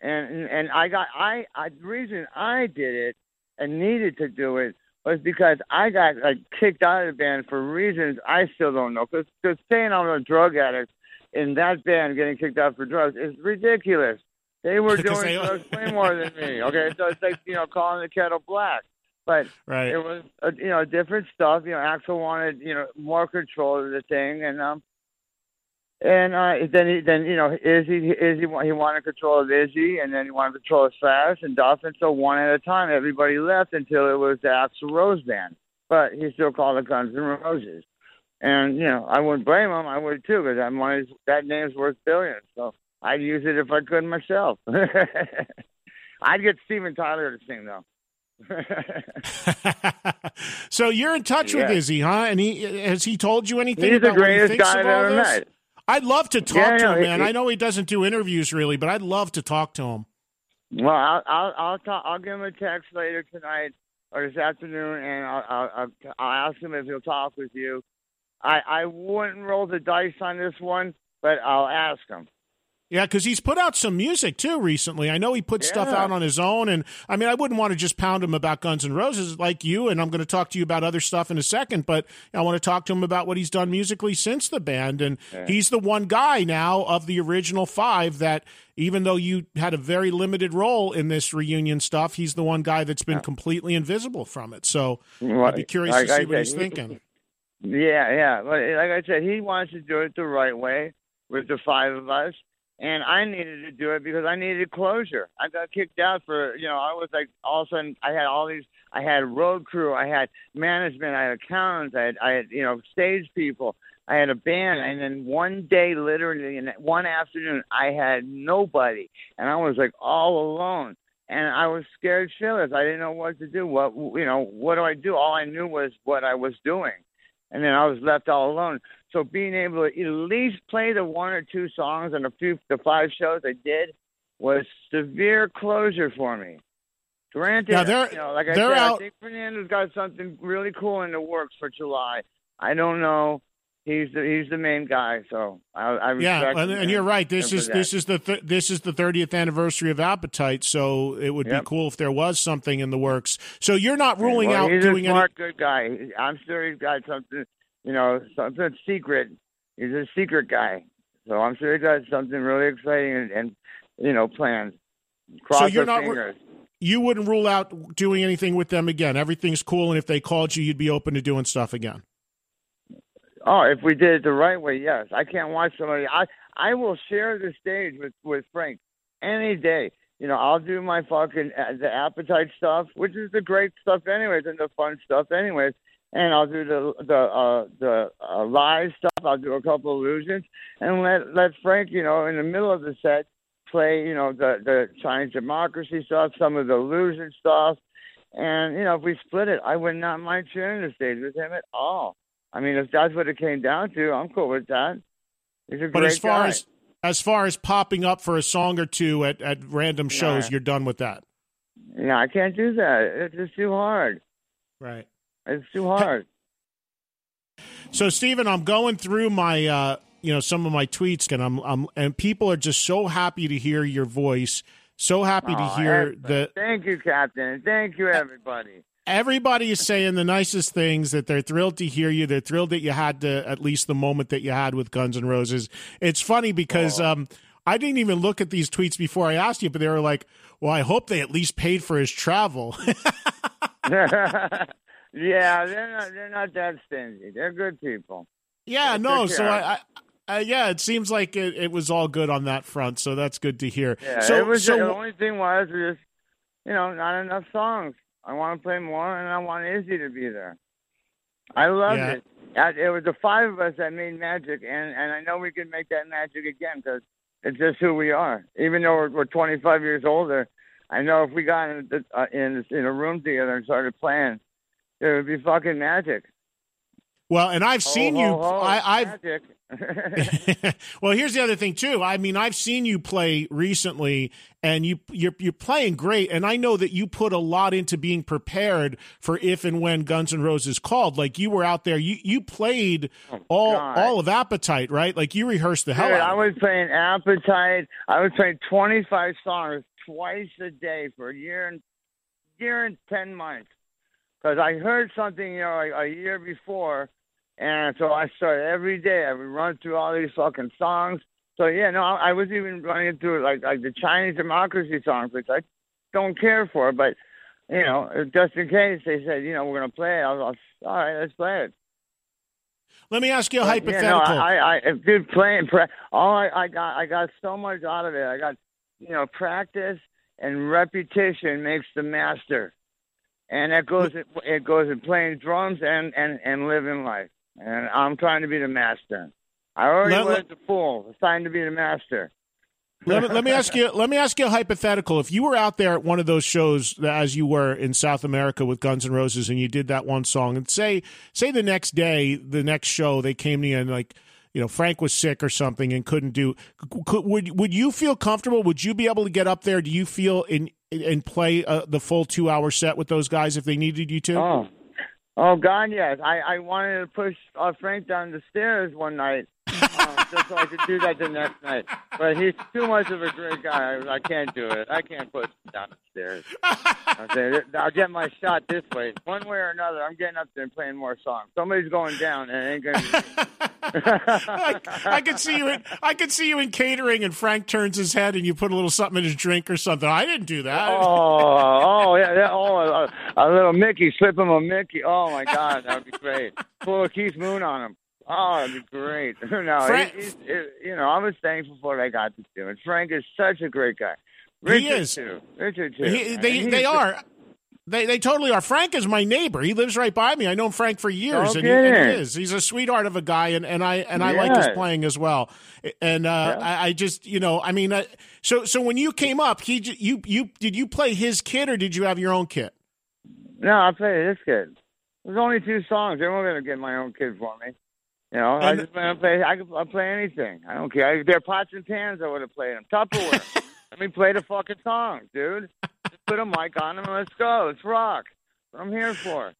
And and I got I, I the reason I did it and needed to do it was because I got like kicked out of the band for reasons I still don't know. Because saying I'm a drug addict in that band getting kicked out for drugs is ridiculous. They were doing they- drugs way more than me. Okay, so it's like you know calling the kettle black. But Right. it was uh, you know different stuff. You know, Axl wanted you know more control of the thing, and um, And uh, then he, then you know, Izzy, Izzy, he wanted control of Izzy, and then he wanted control of Fast and and so one at a time, everybody left until it was the Axl Rose band. But he still called it Guns N' Roses, and you know, I wouldn't blame him. I would too, because that money's that name's worth billions. So I'd use it if I could myself. I'd get Steven Tyler to sing though. so you're in touch Yeah. with Izzy, huh? And he has he told you anything He's the about what he greatest guy I've ever met. I'd love to talk Yeah, to yeah, him, man. he- I know he doesn't do interviews really, but I'd love to talk to him. Well, I'll I'll I'll, talk, I'll give him a text later tonight or this afternoon, and I'll I'll, I'll, I'll ask him if he'll talk with you. I I wouldn't roll the dice on this one, but I'll ask him. Yeah, because he's put out some music too recently. I know he put stuff out on his own, and I mean, I wouldn't want to just pound him about Guns N' Roses like you. And I'm going to talk to you about other stuff in a second, but I want to talk to him about what he's done musically since the band. And he's the one guy now of the original five that, even though you had a very limited role in this reunion stuff, he's the one guy that's been completely invisible from it. So I'd be curious Like to see what he's he- thinking. Yeah, yeah. Like I said, he wants to do it the right way with the five of us. And I needed to do it because I needed closure. I got kicked out for, you know, I was like, all of a sudden, I had all these, I had road crew, I had management, I had accountants, I had, I had, you know, stage people, I had a band. And then one day, literally, in one afternoon, I had nobody. And I was like all alone. And I was scared shitless. I didn't know what to do. What, you know, what do I do? All I knew was what I was doing and then I was left all alone. So being able to at least play the one or two songs on a few, the five shows I did, was severe closure for me. Granted, Now, they're- you know, like I said, out- I think Fernando's got something really cool in the works for July. I don't know. He's the he's the main guy, so I, I Yeah, and, and you're right. This is this is the th- this is the 30th anniversary of Appetite, so it would Yep. be cool if there was something in the works. So you're not ruling well, out he's doing a any. smart, good guy. I'm sure he's got something, you know, something secret. He's a secret guy, so I'm sure he got something really exciting and, and you know, planned. Cross So you're not fingers. You wouldn't rule out doing anything with them again. Everything's cool, and if they called you, you'd be open to doing stuff again. Oh, if we did it the right way, yes. I can't watch somebody. I I will share the stage with with Frank any day. You know, I'll do my fucking uh, the appetite stuff, which is the great stuff, anyways, and the fun stuff, anyways. And I'll do the the uh, the uh, live stuff. I'll do a couple illusions, and let let Frank, you know, in the middle of the set, play, you know, the the Chinese democracy stuff, some of the illusion stuff, and you know, if we split it, I would not mind sharing the stage with him at all. I mean, if that's what it came down to, I'm cool with that. He's a But great as far guy. as as far as popping up for a song or two at, at random shows, Yeah. you're done with that. yeah, I can't do that. It's just too hard. Right. It's too hard. So, Steven, I'm going through my, uh, you know, some of my tweets, and I'm, I'm, and people are just so happy to hear your voice, so happy to Oh, hear excellent. the Thank you, Captain. and Thank you, everybody. everybody is saying the nicest things that they're thrilled to hear you. They're thrilled that you had the, at least the moment that you had with Guns N' Roses. It's funny because Oh. um, I didn't even look at these tweets before I asked you, but they were like, "Well, I hope they at least paid for his travel." yeah, they're not. They're not that stingy. They're good people. yeah, Yeah, no. So. I, I, I, yeah, it seems like it, it was all good on that front. So that's good to hear. Yeah, so, it was so the only thing was just you know not enough songs. I want to play more, and I want Izzy to be there. I loved Yeah. it. Uh, It was the five of us that made magic, and and I know we can make that magic again because it's just who we are. Even though we're, we're 25 years older, I know if we got in the, uh, in in a room together and started playing, it would be fucking magic. well, and I've seen Ho, you. ho, I, I've magic. well, here's the other thing too. I mean, I've seen you play recently, and you you're you're playing great. And I know that you put a lot into being prepared for if and when Guns N' Roses called. Like you were out there, you you played oh, all Oh, God. all of Appetite, right? Like you rehearsed the hell Dude, out. I of it. was playing Appetite. I was playing 25 songs twice a day for a year and year and 10 months. Because I heard something, you know, like a year before, and so I started every day. I would run through all these fucking songs. So yeah, no, I, I was even running through like like the Chinese democracy songs, which I don't care for, but you know, just in case they said, you know, we're gonna play it, I was, like, all right, let's play it. Let me ask you a But, hypothetical. You know, I, I, dude, playing, pra- all I, I got, I got so much out of it. I got, you know, practice and repetition makes the master, and that goes, it goes in playing drums and and and living life. And I'm trying to be the master. I already Let- was let- the fool. It's time to be the master. let, me, let me ask you. Let me ask you a hypothetical. If you were out there at one of those shows, as you were in South America with Guns N' Roses, and you did that one song, and say, say the next day, the next show, they came to you and like, you know, Frank was sick or something and couldn't do. Could, would would you feel comfortable? Would you be able to get up there? Do you feel in and play uh, the full two hour set with those guys if they needed you to? Oh, oh God, yes. I I wanted to push uh, Frank down the stairs one night, just so I could do that the next night. But he's too much of a great guy. I, I can't do it. I can't push him down the stairs. Said, I'll get my shot this way, one way or another. I'm getting up there and playing more songs. Somebody's going down, and it ain't gonna. Be I, I could see you in I could see you in catering and Frank turns his head and you put a little something in his drink or something. I didn't do that. Oh, oh, yeah, yeah. Oh, a, a little Mickey, slip him a Mickey. Oh my God, that would be great. Pull a Keith Moon on him. Oh, that'd be great. no, Frank- he, he- you know, I was thankful for what I got to do, and Frank is such a great guy. He Richard is. too. Richard too. He- they they are. They they totally are. Frank is my neighbor. He lives right by me. I know Frank for years, No and, he, and he is. He's a sweetheart of a guy, and, and I and I like his playing as well. And uh, Yeah. I, I just you know I mean, uh, so so when you came up, he you you did you play his kit or did you have your own kit? No, I played his kid. There's only two songs. They weren't gonna get my own kid for me. You know, I just want to play. I could I play anything. I don't care. If they're pots and pans, I would have played them. Tupperware. Let me play the fucking song, dude. Just put a mic on them and let's go. Let's rock. That's what I'm here for.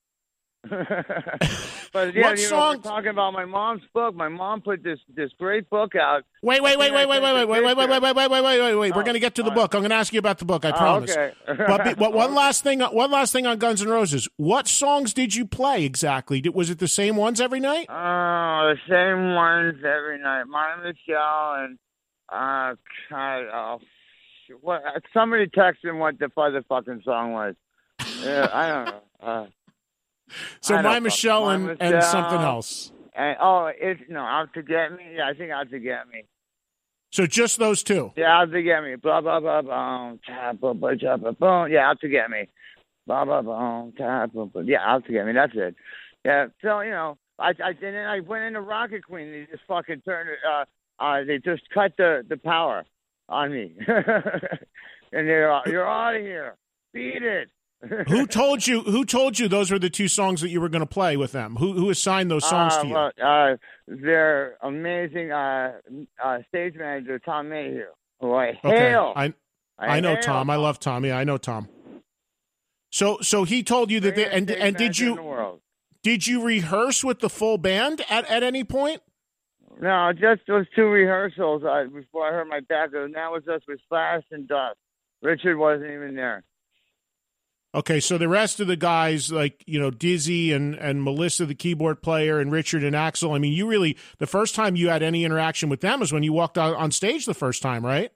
But yeah, What you know, talking about my mom's book. My mom put this this great book out. Wait wait wait wait wait wait wait wait wait wait wait wait wait wait wait wait. We're Oh, going to get to the book. I'm going to ask you about the book. I Oh, promise. okay. but, but one last thing, one last thing on Guns N' Roses. What songs did you play exactly? Did, was it the same ones every night? Oh, the same ones every night. My Michelle and uh, God, oh, what? Somebody texted me what the fucking song was. Yeah, I don't know. So my Michelle and, My and something else. and oh, it's no, out to get me. Yeah, I think out to get me. So just those two. Yeah, out to get me. Blah blah blah blah. Tap blah blah blah blah. Yeah, out to get me. Blah blah blah. Tap blah blah. Yeah, out to get me. That's it. Yeah. So you know, I I then I went into Rocket Queen. They just fucking turned it. Uh, uh, they just cut the the power on me, and they're you're out of here. Beat it. Who told you? Who told you those were the two songs that you were going to play with them? Who who assigned those songs uh, to you? Well, uh, their amazing uh, uh, stage manager Tom Mayhue, who I okay, hail. I I know hail. Tom. I love Tommy. Yeah, I know Tom. So so he told you that they, and and did manager in the you did you rehearse with the full band at at any point? No, just those two rehearsals uh, before I hurt my back. And that was just with Slash and Duff. Richard wasn't even there. Okay, so the rest of the guys, like you know, Dizzy and and Melissa, the keyboard player, and Richard and Axl. I mean, you really the first time you had any interaction with them is when you walked out on stage the first time, right?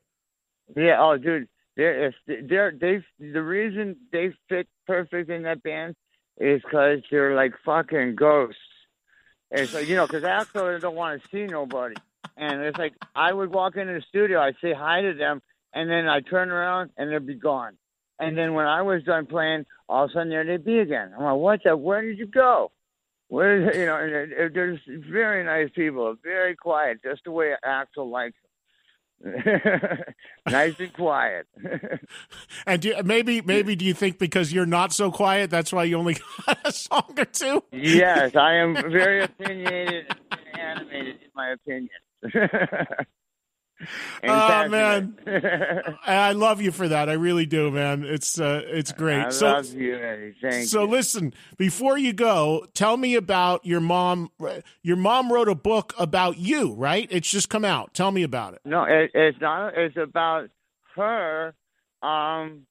Yeah. Oh, dude, they're they're they the reason they fit perfect in that band is because they're like fucking ghosts. It's like you know, because Axl don't want to see nobody, and it's like I would walk into the studio, I'd say hi to them, and then I turn around and they'd be gone. And then when I was done playing, all of a sudden there they'd be again. I'm like, what the? Where did you go? Where is you know? And just very nice people, very quiet, just the way Axl likes them. nice and quiet. And do, maybe maybe do you think because you're not so quiet, that's why you only got a song or two? yes, I am very opinionated and animated in my opinion. And Oh, man. I love you for that. I really do, man. It's uh, it's great. I so love you, Eddie. Thank so you. listen, before you go, tell me about your mom. Your mom wrote a book about you, right? It's just come out. Tell me about it. No, it, it's not. It's about her um,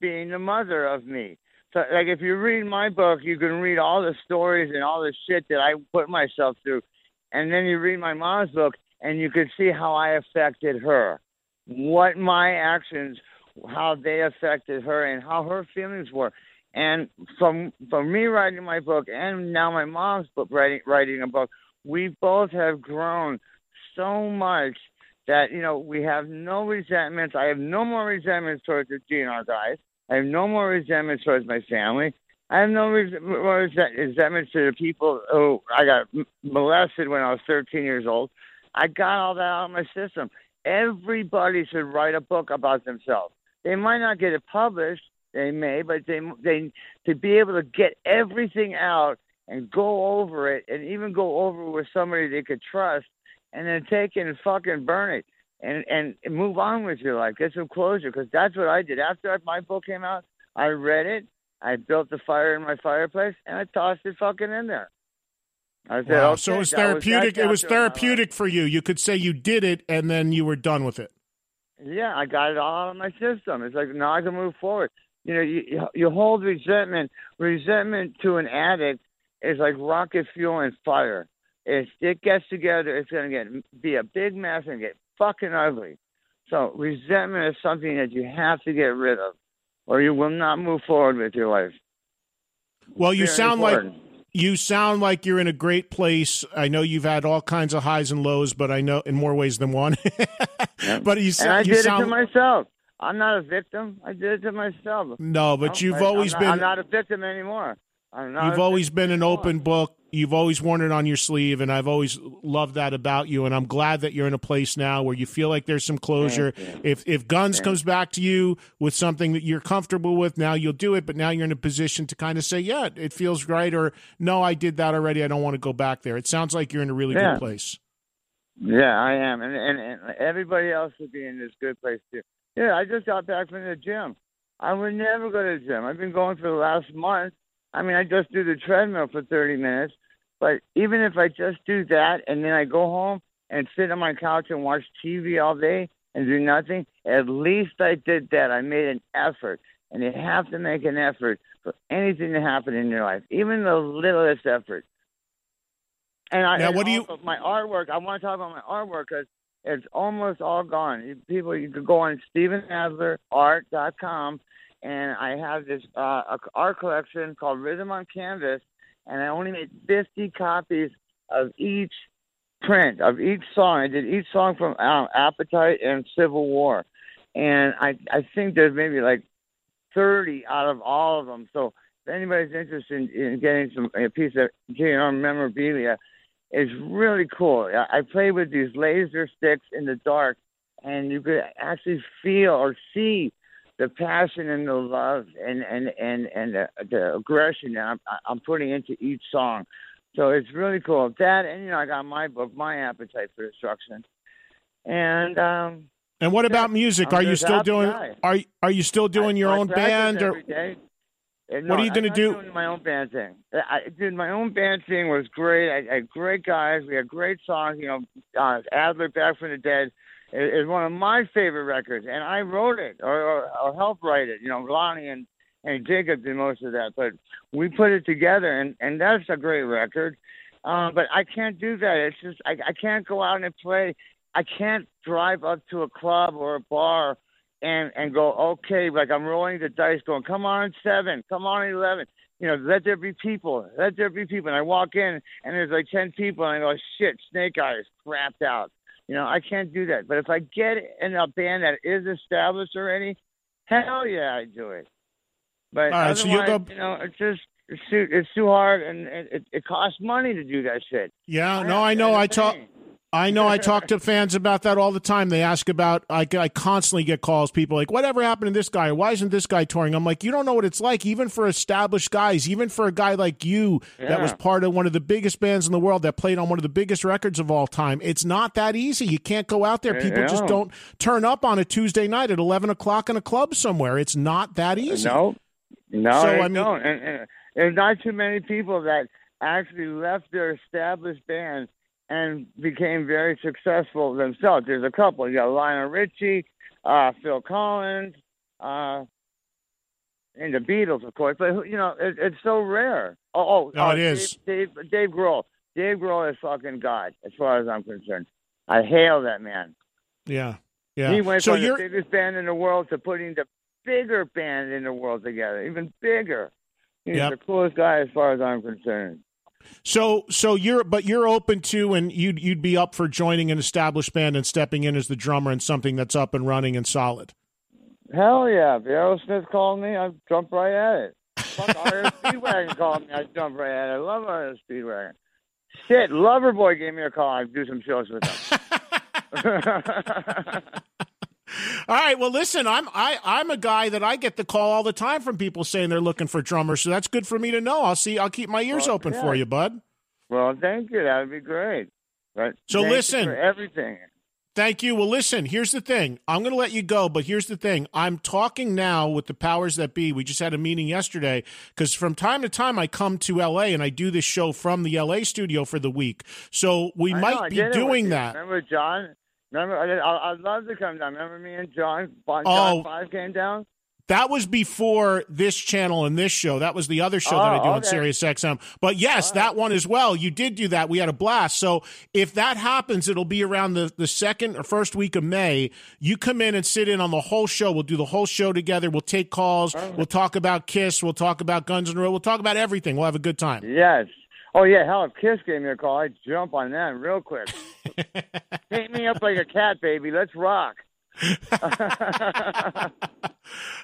being the mother of me. So, like, if you read my book, you can read all the stories and all the shit that I put myself through, and then you read my mom's book, and you can see how I affected her, what my actions, how they affected her, and how her feelings were. And from from me writing my book, and now my mom's book writing writing a book, we both have grown so much that you know we have no resentments. I have no more resentments towards the GNR guys. I have no more resentments towards my family. I have no res- resentments to the people who I got molested when I was 13 years old. I got all that out of my system. Everybody should write a book about themselves. They might not get it published, they may, but they they to be able to get everything out and go over it, and even go over with somebody they could trust, and then take it and fucking burn it, and and move on with your life, get some closure, because that's what I did after my book came out. I read it, I built the fire in my fireplace, and I tossed it fucking in there. I said, Wow. okay, so it was therapeutic. it was my life. therapeutic for you. You could say you did it, and then you were done with it. Yeah, I got it all out of my system. It's like now I can move forward. You know, you you hold resentment. Resentment to an addict is like rocket fuel and fire. If it gets together, it's gonna get be a big mess and get fucking ugly. So resentment is something that you have to get rid of, or you will not move forward with your life. Well, you Very sound like important. You sound like you're in a great place. I know you've had all kinds of highs and lows, but I know in more ways than one. but you, and I you did sound it to myself. I'm not a victim. I did it to myself. no, but I'm- you've I'm always not- been I'm not a victim anymore. I'm not You've always been an anymore. open book. You've always worn it on your sleeve, and I've always loved that about you. And I'm glad that you're in a place now where you feel like there's some closure. If if Guns comes back to you with something that you're comfortable with, now you'll do it. But now you're in a position to kind of say, "Yeah, it feels right," or "No, I did that already. I don't want to go back there." It sounds like you're in a really Yeah. good place. Yeah, I am, and, and and everybody else would be in this good place too. Yeah, I just got back from the gym. I would never go to the gym. I've been going for the last month. I mean, I just do the treadmill for 30 minutes. But even if I just do that and then I go home and sit on my couch and watch TV all day and do nothing, at least I did that. I made an effort. And you have to make an effort for anything to happen in your life, even the littlest effort. And I, Now, and what do you- my artwork? I want to talk about my artwork because it's almost all gone. People, you could go on StevenAdlerArt.com, and I have this uh, art collection called Rhythm on Canvas, and I only made 50 copies of each print of each song. I did each song from um, Appetite and Civil War, and I I think there's maybe like 30 out of all of them. So if anybody's interested in, in getting some a piece of GNR memorabilia, it's really cool. I, I play with these laser sticks in the dark, and you could actually feel or see the passion and the love and and and and the, the aggression that I'm I'm putting into each song. So it's really cool. That and you know I got my book, My Appetite for Destruction, and um, And what about music? I'm are you still doing? guy. Are are you still doing I- your I own band? Or every day. Uh, What are you gonna I'm do? Doing my own band thing. I, dude, my own band thing was great. I, I had great guys. We had great songs. You know, uh, Adler, Back from the Dead, is, one of my favorite records, and I wrote it or, or, or helped write it. You know, Lonnie and and Jacob did most of that, but we put it together, and and that's a great record. Uh, but I can't do that. It's just I, I can't go out and play. I can't drive up to a club or a bar and and go okay like i'm rolling the dice going come on seven come on eleven you know let there be people let there be people and i walk in and there's like ten people and i go shit snake eyes crapped out you know i can't do that but if i get in a band that is established already hell yeah i do it but right, so you otherwise, go- you know it's just it's too it's too hard and it, it, it costs money to do that shit yeah, no, I know. I talk. I know I talk to fans about that all the time. They ask about, I, I constantly get calls, people like, whatever happened to this guy? Why isn't this guy touring? I'm like, you don't know what it's like, even for established guys, even for a guy like you that was part of one of the biggest bands in the world that played on one of the biggest records of all time. It's not that easy. You can't go out there. People just don't turn up on a Tuesday night at 11 o'clock in a club somewhere. It's not that uh, easy. No, no, So, I mean- don't. And, and there's not too many people that actually left their established bands and became very successful themselves. There's a couple. You got Lionel Richie, uh, Phil Collins, uh, and the Beatles, of course. But you know, it, it's so rare. Oh, oh, No, it is. Dave, Dave, Dave Grohl. Dave Grohl is fucking God, as far as I'm concerned. I hail that man. Yeah. Yeah. He went so from you're, the biggest band in the world to putting the bigger band in the world together, even bigger. He's Yep. the coolest guy as far as I'm concerned. So, so you're, but you're open to, and you'd you'd be up for joining an established band and stepping in as the drummer in something that's up and running and solid. Hell yeah! If Aerosmith called me, I'd jump right at it. Fuck Speedwagon called me, I'd jump right at it. I love REO Speedwagon. Shit, Loverboy gave me a call. I'd do some shows with them. All right. Well, listen, I'm I I'm a guy that I get the call all the time from people saying they're looking for drummers, so that's good for me to know. I'll see. I'll keep my ears Well, open yeah. for you, bud. well, thank you. That would be great. But So listen. for everything. Thank you. Well, listen, here's the thing. I'm going to let you go, but here's the thing. I'm talking now with the powers that be. We just had a meeting yesterday because from time to time I come to LA and I do this show from the LA studio for the week. So we I might I be did it with doing that. Remember John? Remember, I I'd love to come down. Remember me and John? Bon, Oh. John Five came down. That was before this channel and this show. That was the other show that I Oh, do on okay. Sirius XM. But yes, that one as well. You did do that. We had a blast. So if that happens, it'll be around the, the second or first week of May. You come in and sit in on the whole show. We'll do the whole show together. We'll take calls. We'll talk about Kiss. We'll talk about Guns N' Roses. We'll talk about everything. We'll have a good time. Yes. Oh yeah, hell, if Kiss gave me a call, I'd jump on that real quick. Paint me up like a cat, baby. Let's rock.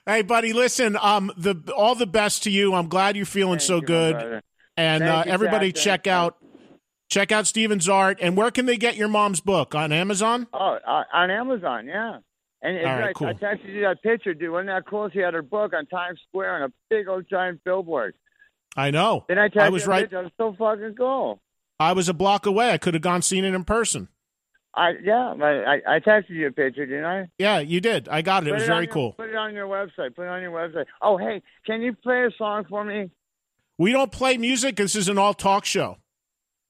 Hey, buddy, listen. Um, the all the best to you. I'm glad you're feeling Thank so you, good. And uh, you, everybody, Captain. check out check out Steven's art. And where can they get your mom's book on Amazon? Oh, uh, on Amazon, yeah. And it's All right, like, cool. I texted you that picture, dude. Wasn't that cool? She had her book on Times Square on a big old giant billboard. I know. Then I texted I was right. picture. That was so fucking cool. I was a block away. I could have gone seen it in person. I yeah, I, I texted you a picture, didn't I? Yeah, you did. I got it. It was on very your- cool. Put it on your website. Put it on your website. Oh, hey, can you play a song for me? We don't play music. This is an all talk show.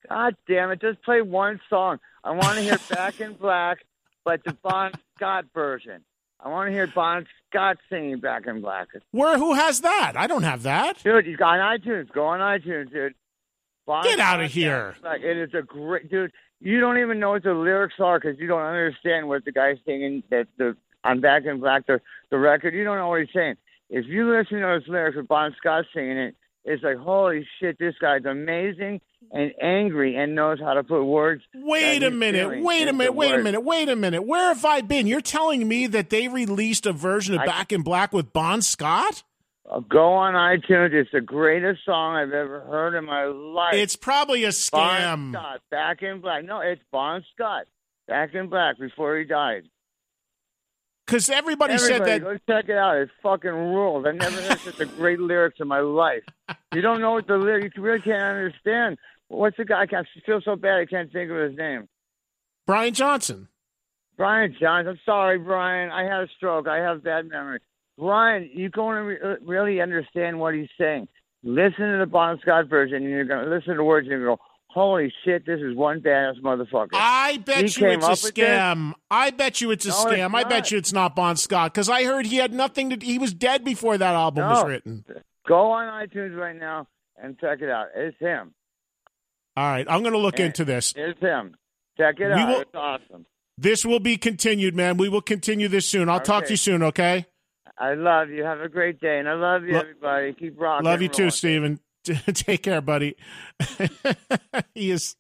God damn it! Just play one song. I want to hear Back in Black, but the Bon Scott version. I want to hear Bon Scott singing Back in Black. Where? Who has that? I don't have that. Dude, you got on iTunes. Go on iTunes, dude. Get out of here. Like it is a great dude. You don't even know what the lyrics are because you don't understand what the guy's singing. That the on Back in Black, the the record. You don't know what he's saying. If you listen to those lyrics with Bon Scott singing it, it's like holy shit, this guy's amazing and angry and knows how to put words. Wait a minute. Wait a minute. Wait a minute. Wait a minute. Where have I been? You're telling me that they released a version of I- Back in Black with Bon Scott? Go on iTunes. It's the greatest song I've ever heard in my life. It's probably a Bon scam. Scott, Back in Black. No, it's Bon Scott, Back in Black before he died. Because everybody, Everybody, said that. go check it out. It fucking rules. I've never heard such a great lyrics in my life. You don't know what the lyrics. You really can't understand. What's the guy? I can't- feel so bad. I can't think of his name. Brian Johnson. Brian Johnson. I'm sorry, Brian. I had a stroke. I have bad memory. Brian, you're going to re- uh, really understand what he's saying. Listen to the Bon Scott version, and you're going to listen to the words, and you're going to go, "Holy shit, this is one badass motherfucker." I bet He you it's a up with this? scam. I bet you it's a No, it's scam. I bet you it's not Bon Scott because I heard he had nothing to. He was dead before that album was written. Go on iTunes right now and check it out. It's him. All right, I'm going to look Yeah. into this. It's him. Check it We out. will- It's awesome. This will be continued, man. We will continue this soon. I'll talk to you soon. Okay. I love you. Have a great day, and I love you, Lo- everybody. Keep rocking. Love you too. Steven. Take care, buddy. he is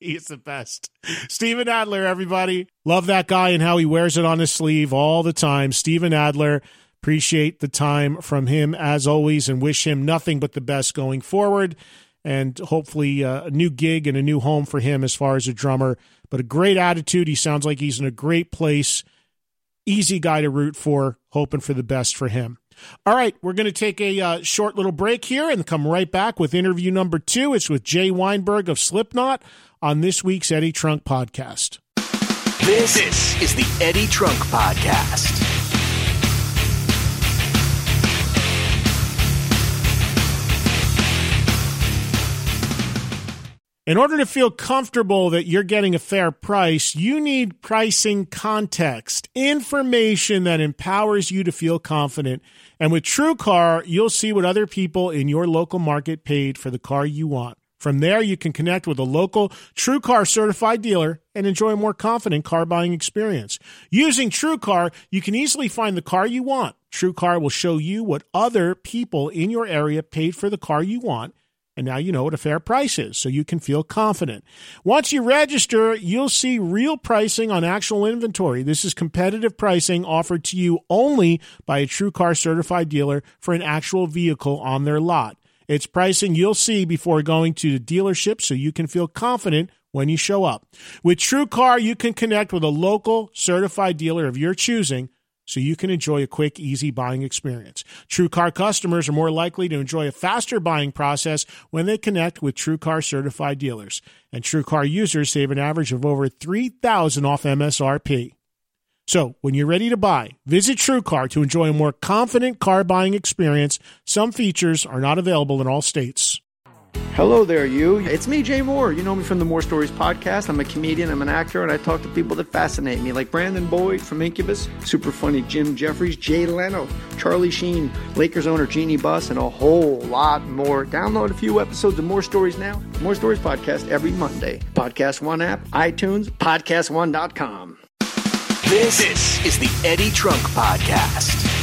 he is the best. Steven Adler, everybody. Love that guy and how he wears it on his sleeve all the time. Steven Adler. Appreciate the time from him as always and wish him nothing but the best going forward. And hopefully uh, a new gig and a new home for him as far as a drummer. But a great attitude. He sounds like he's in a great place. Easy guy to root for. Hoping for the best for him. All right, we're going to take a uh, short little break here and come right back with interview number two. It's with Jay Weinberg of Slipknot on this week's Eddie Trunk podcast. This, this is the Eddie Trunk Podcast. In order to feel comfortable that you're getting a fair price, you need pricing context, information that empowers you to feel confident. And with TrueCar, you'll see what other people in your local market paid for the car you want. From there, you can connect with a local TrueCar certified dealer and enjoy a more confident car buying experience. Using TrueCar, you can easily find the car you want. TrueCar will show you what other people in your area paid for the car you want and now you know what a fair price is, so you can feel confident. Once you register, you'll see real pricing on actual inventory. This is competitive pricing offered to you only by a TrueCar certified dealer for an actual vehicle on their lot. It's pricing you'll see before going to the dealership so you can feel confident when you show up. With TrueCar, you can connect with a local certified dealer of your choosing so you can enjoy a quick, easy buying experience. TrueCar customers are more likely to enjoy a faster buying process when they connect with TrueCar certified dealers. And TrueCar users save an average of over 3000 off MSRP. So, when you're ready to buy, visit TrueCar to enjoy a more confident car buying experience. Some features are not available in all states. Hello there, you. It's me, Jay Mohr. You know me from the Mohr Stories podcast. I'm a comedian, I'm an actor, and I talk to people that fascinate me, like Brandon Boyd from Incubus, super funny Jim Jeffries, Jay Leno, Charlie Sheen, Lakers owner Jeanie Buss, and a whole lot more. Download a few episodes of Mohr Stories now. Mohr Stories podcast every Monday. Podcast One app, iTunes, podcast1.com. This, this is the Eddie Trunk Podcast.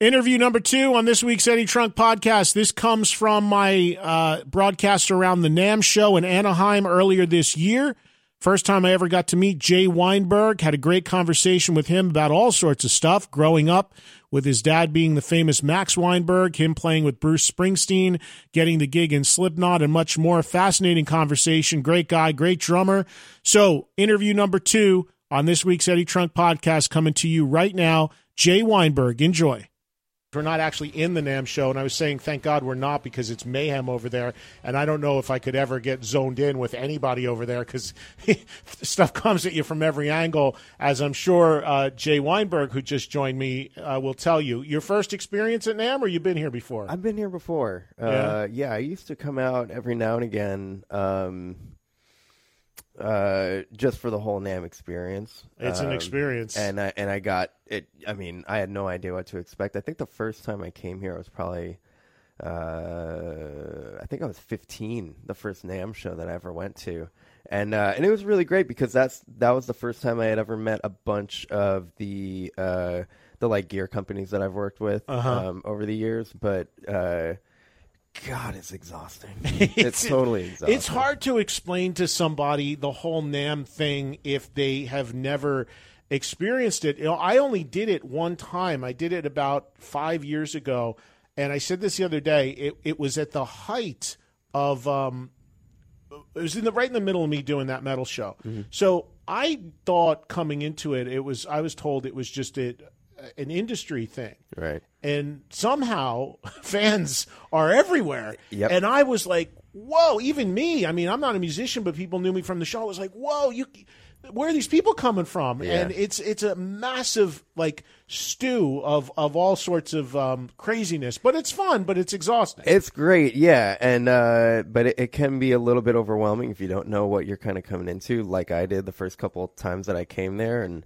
Interview number two on this week's Eddie Trunk podcast. This comes from my uh, broadcast around the NAMM show in Anaheim earlier this year. First time I ever got to meet Jay Weinberg. Had a great conversation with him about all sorts of stuff. Growing up with his dad being the famous Max Weinberg, him playing with Bruce Springsteen, getting the gig in Slipknot, and much more. Fascinating conversation. Great guy, great drummer. So, interview number two on this week's Eddie Trunk podcast coming to you right now. Jay Weinberg. Enjoy. We're not actually in the NAMM show, and I was saying, thank God we're not because it's mayhem over there, and I don't know if I could ever get zoned in with anybody over there because stuff comes at you from every angle, as I'm sure uh, Jay Weinberg, who just joined me, uh, will tell you. Your first experience at NAMM, or you've been here before? I've been here before. Yeah. Uh, yeah, I used to come out every now and again. Um, uh, just for the whole NAMM experience. It's an Um, experience. and I and I got it. I mean, I had no idea what to expect. I think the first time I came here, I was probably, uh, I think I was 15. The first NAMM show that I ever went to, and uh, and it was really great because that's that was the first time I had ever met a bunch of the uh, the like gear companies that I've worked with Uh-huh. um, over the years, but. God, it's exhausting. It's, totally exhausting. It's hard to explain to somebody the whole NAMM thing if they have never experienced it. You know, I only did it one time. I did it about five years ago, and I said this the other day. It, it was at the height of um, it was in the right in the middle of me doing that metal show. So I thought coming into it, it was I was told it was just a, an industry thing right. And somehow fans are everywhere. Yep. And I was like, "Whoa!" Even me. I mean, I'm not a musician, but people knew me from the show. I was like, "Whoa! You, where are these people coming from?" Yeah. And it's it's a massive like stew of of all sorts of um, craziness. But it's fun, but it's exhausting. It's great, yeah, and uh, but it, it can be a little bit overwhelming if you don't know what you're kind of coming into, like I did the first couple times that I came there, and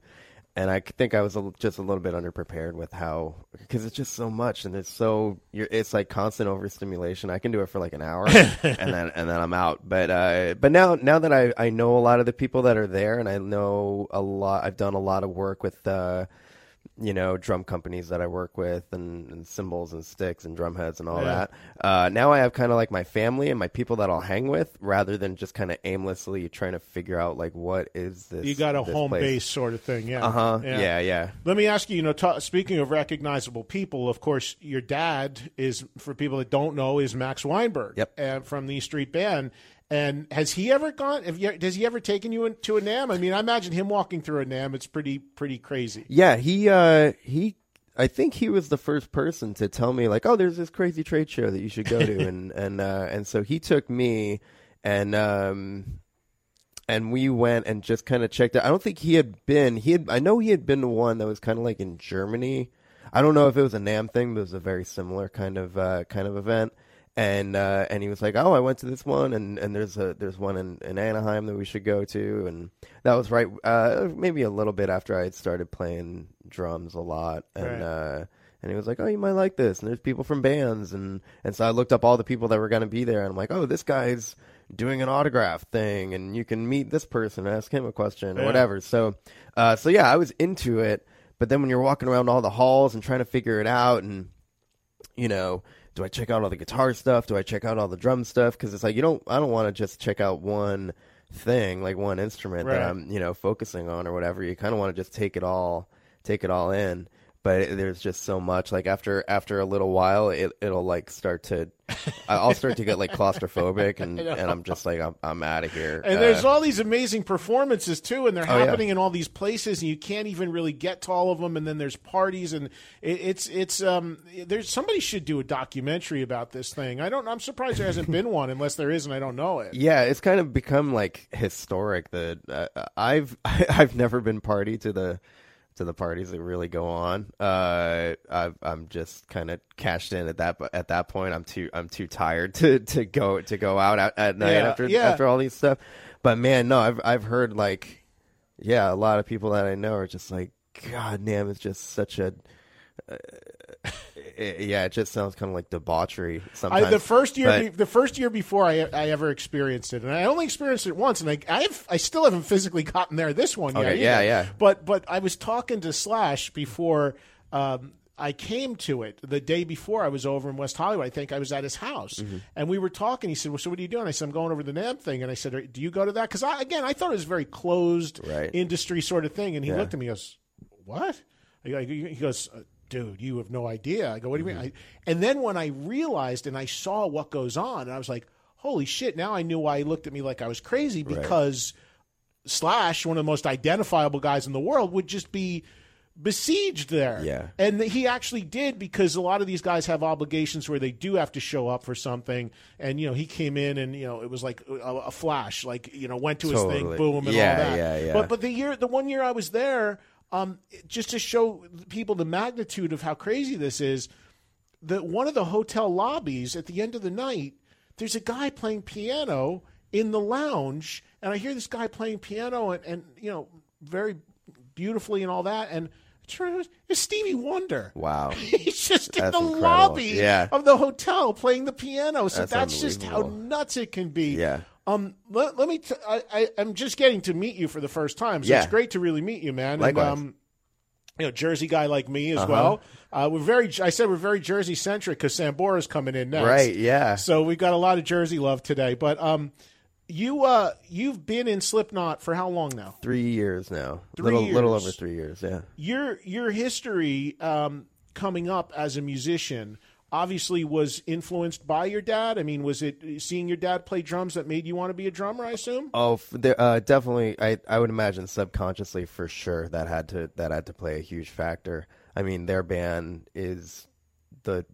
and I think I was a, just a little bit underprepared with how because it's just so much, and it's so you're it's like constant overstimulation. I can do it for like an hour, and then and then I'm out. But uh, but now now that I I know a lot of the people that are there, and I know a lot, I've done a lot of work with. Uh, you know, drum companies that I work with and, and cymbals and sticks and drum heads and all Yeah. that. Uh, now I have kind of like my family and my people that I'll hang with rather than just kind of aimlessly trying to figure out like what is this. you got a home place. base sort of thing, yeah. Uh huh. Yeah. yeah. Let me ask you, you know, ta speaking of recognizable people, of course, your dad is, for people that don't know, is Max Weinberg Yep. uh, from the Street Band. And has he ever gone? Have you, has he ever taken you to a NAMM? I mean, I imagine him walking through a NAMM. It's pretty pretty crazy. Yeah, he uh he I think he was the first person to tell me like, "Oh, there's this crazy trade show that you should go to." and and uh and so he took me and um and we went and just kind of checked it. I don't think he had been. He had I know he had been to one that was kind of like in Germany. I don't know if it was a NAMM thing, but it was a very similar kind of uh kind of event. And uh, and he was like, "Oh, I went to this one, and, and there's a there's one in, in Anaheim that we should go to." And that was right, uh, maybe a little bit after I had started playing drums a lot, and Right. uh, and he was like, "Oh, you might like this." And there's people from bands, and and so I looked up all the people that were going to be there, and I'm like, "Oh, this guy's doing an autograph thing, and you can meet this person, ask him a question, or Yeah. whatever. So, uh, so yeah, I was into it. But then when you're walking around all the halls and trying to figure it out, and you know, do I check out all the guitar stuff? Do I check out all the drum stuff? Because it's like you don't. I don't want to just check out one thing, like one instrument Right. that I'm, you know, focusing on or whatever. You kind of want to just take it all, take it all in. But it, there's just so much. Like after after a little while, it it'll like start to. I- I'll start to get like claustrophobic, and and I'm just like I'm I'm out of here. And Uh, there's all these amazing performances too, and they're Oh, yeah. happening in all these places, and you can't even really get to all of them. And then there's parties, and it, it's it's um there's somebody should do a documentary about this thing. I don't. I'm surprised there hasn't been one, unless there is, and I don't know it. Yeah, it's kind of become like historic. That uh, I've I've never been party to the to the parties that really go on. Uh, I've, I'm just kind of cashed in at that at that point. I'm too I'm too tired to, to go to go out at, at night Yeah, after yeah. after all these stuff. But man, no, I've I've heard like yeah, a lot of people that I know are just like, God damn, it's just such a. Uh, yeah, it just sounds kind of like debauchery. Sometimes I, the first year, But- be, the first year before I, I ever experienced it, and I only experienced it once, and I, I, have, I still haven't physically gotten there this one yet. Okay, yeah, either. yeah. But, but I was talking to Slash before um, I came to it. The day before I was over in West Hollywood, I think I was at his house, Mm-hmm. and we were talking. He said, "Well, so what are you doing?" I said, "I'm going over the NAMM thing," and I said, "Do you go to that?" Because I, again, I thought it was a very closed Right. industry sort of thing, and he Yeah. looked at me, and goes, "What?" He goes, "Dude, you have no idea." I go, "What do you Mm-hmm. mean?" I, and then when I realized and I saw what goes on, and I was like, "Holy shit!" Now I knew why he looked at me like I was crazy because Slash, one of the most identifiable guys in the world, would just be besieged there. Yeah. And he actually did because a lot of these guys have obligations where they do have to show up for something. And, you know, he came in and, you know, it was like a, a flash, like, you know, went to his thing, boom, and Yeah, all that. yeah, yeah. But, but the year, the one year I was there, um, just to show people the magnitude of how crazy this is, that one of the hotel lobbies at the end of the night, there's a guy playing piano in the lounge, and I hear this guy playing piano and, and you know very beautifully and all that, and I turn around, it's Stevie Wonder. Wow. He's just in the incredible. lobby Yeah. of the hotel playing the piano. So That's that's, just how nuts it can be. Yeah. Um. Let, let me. T- I, I. I'm just getting to meet you for the first time, so Yeah. it's great to really meet you, man. Likewise. And, um, you know, Jersey guy like me as Uh-huh. well. Uh, we're very. I said we're very Jersey centric because Sambora's coming in next. Right, yeah. So we've got a lot of Jersey love today. But um, you uh, you've been in Slipknot for how long now? Three years now. Three little little over three years. Yeah. Your your history um, coming up as a musician obviously was influenced by your dad. I mean, was it seeing your dad play drums that made you want to be a drummer? I assume. Oh, there, uh, definitely. I I would imagine subconsciously for sure that had to that had to play a huge factor. I mean, their band is the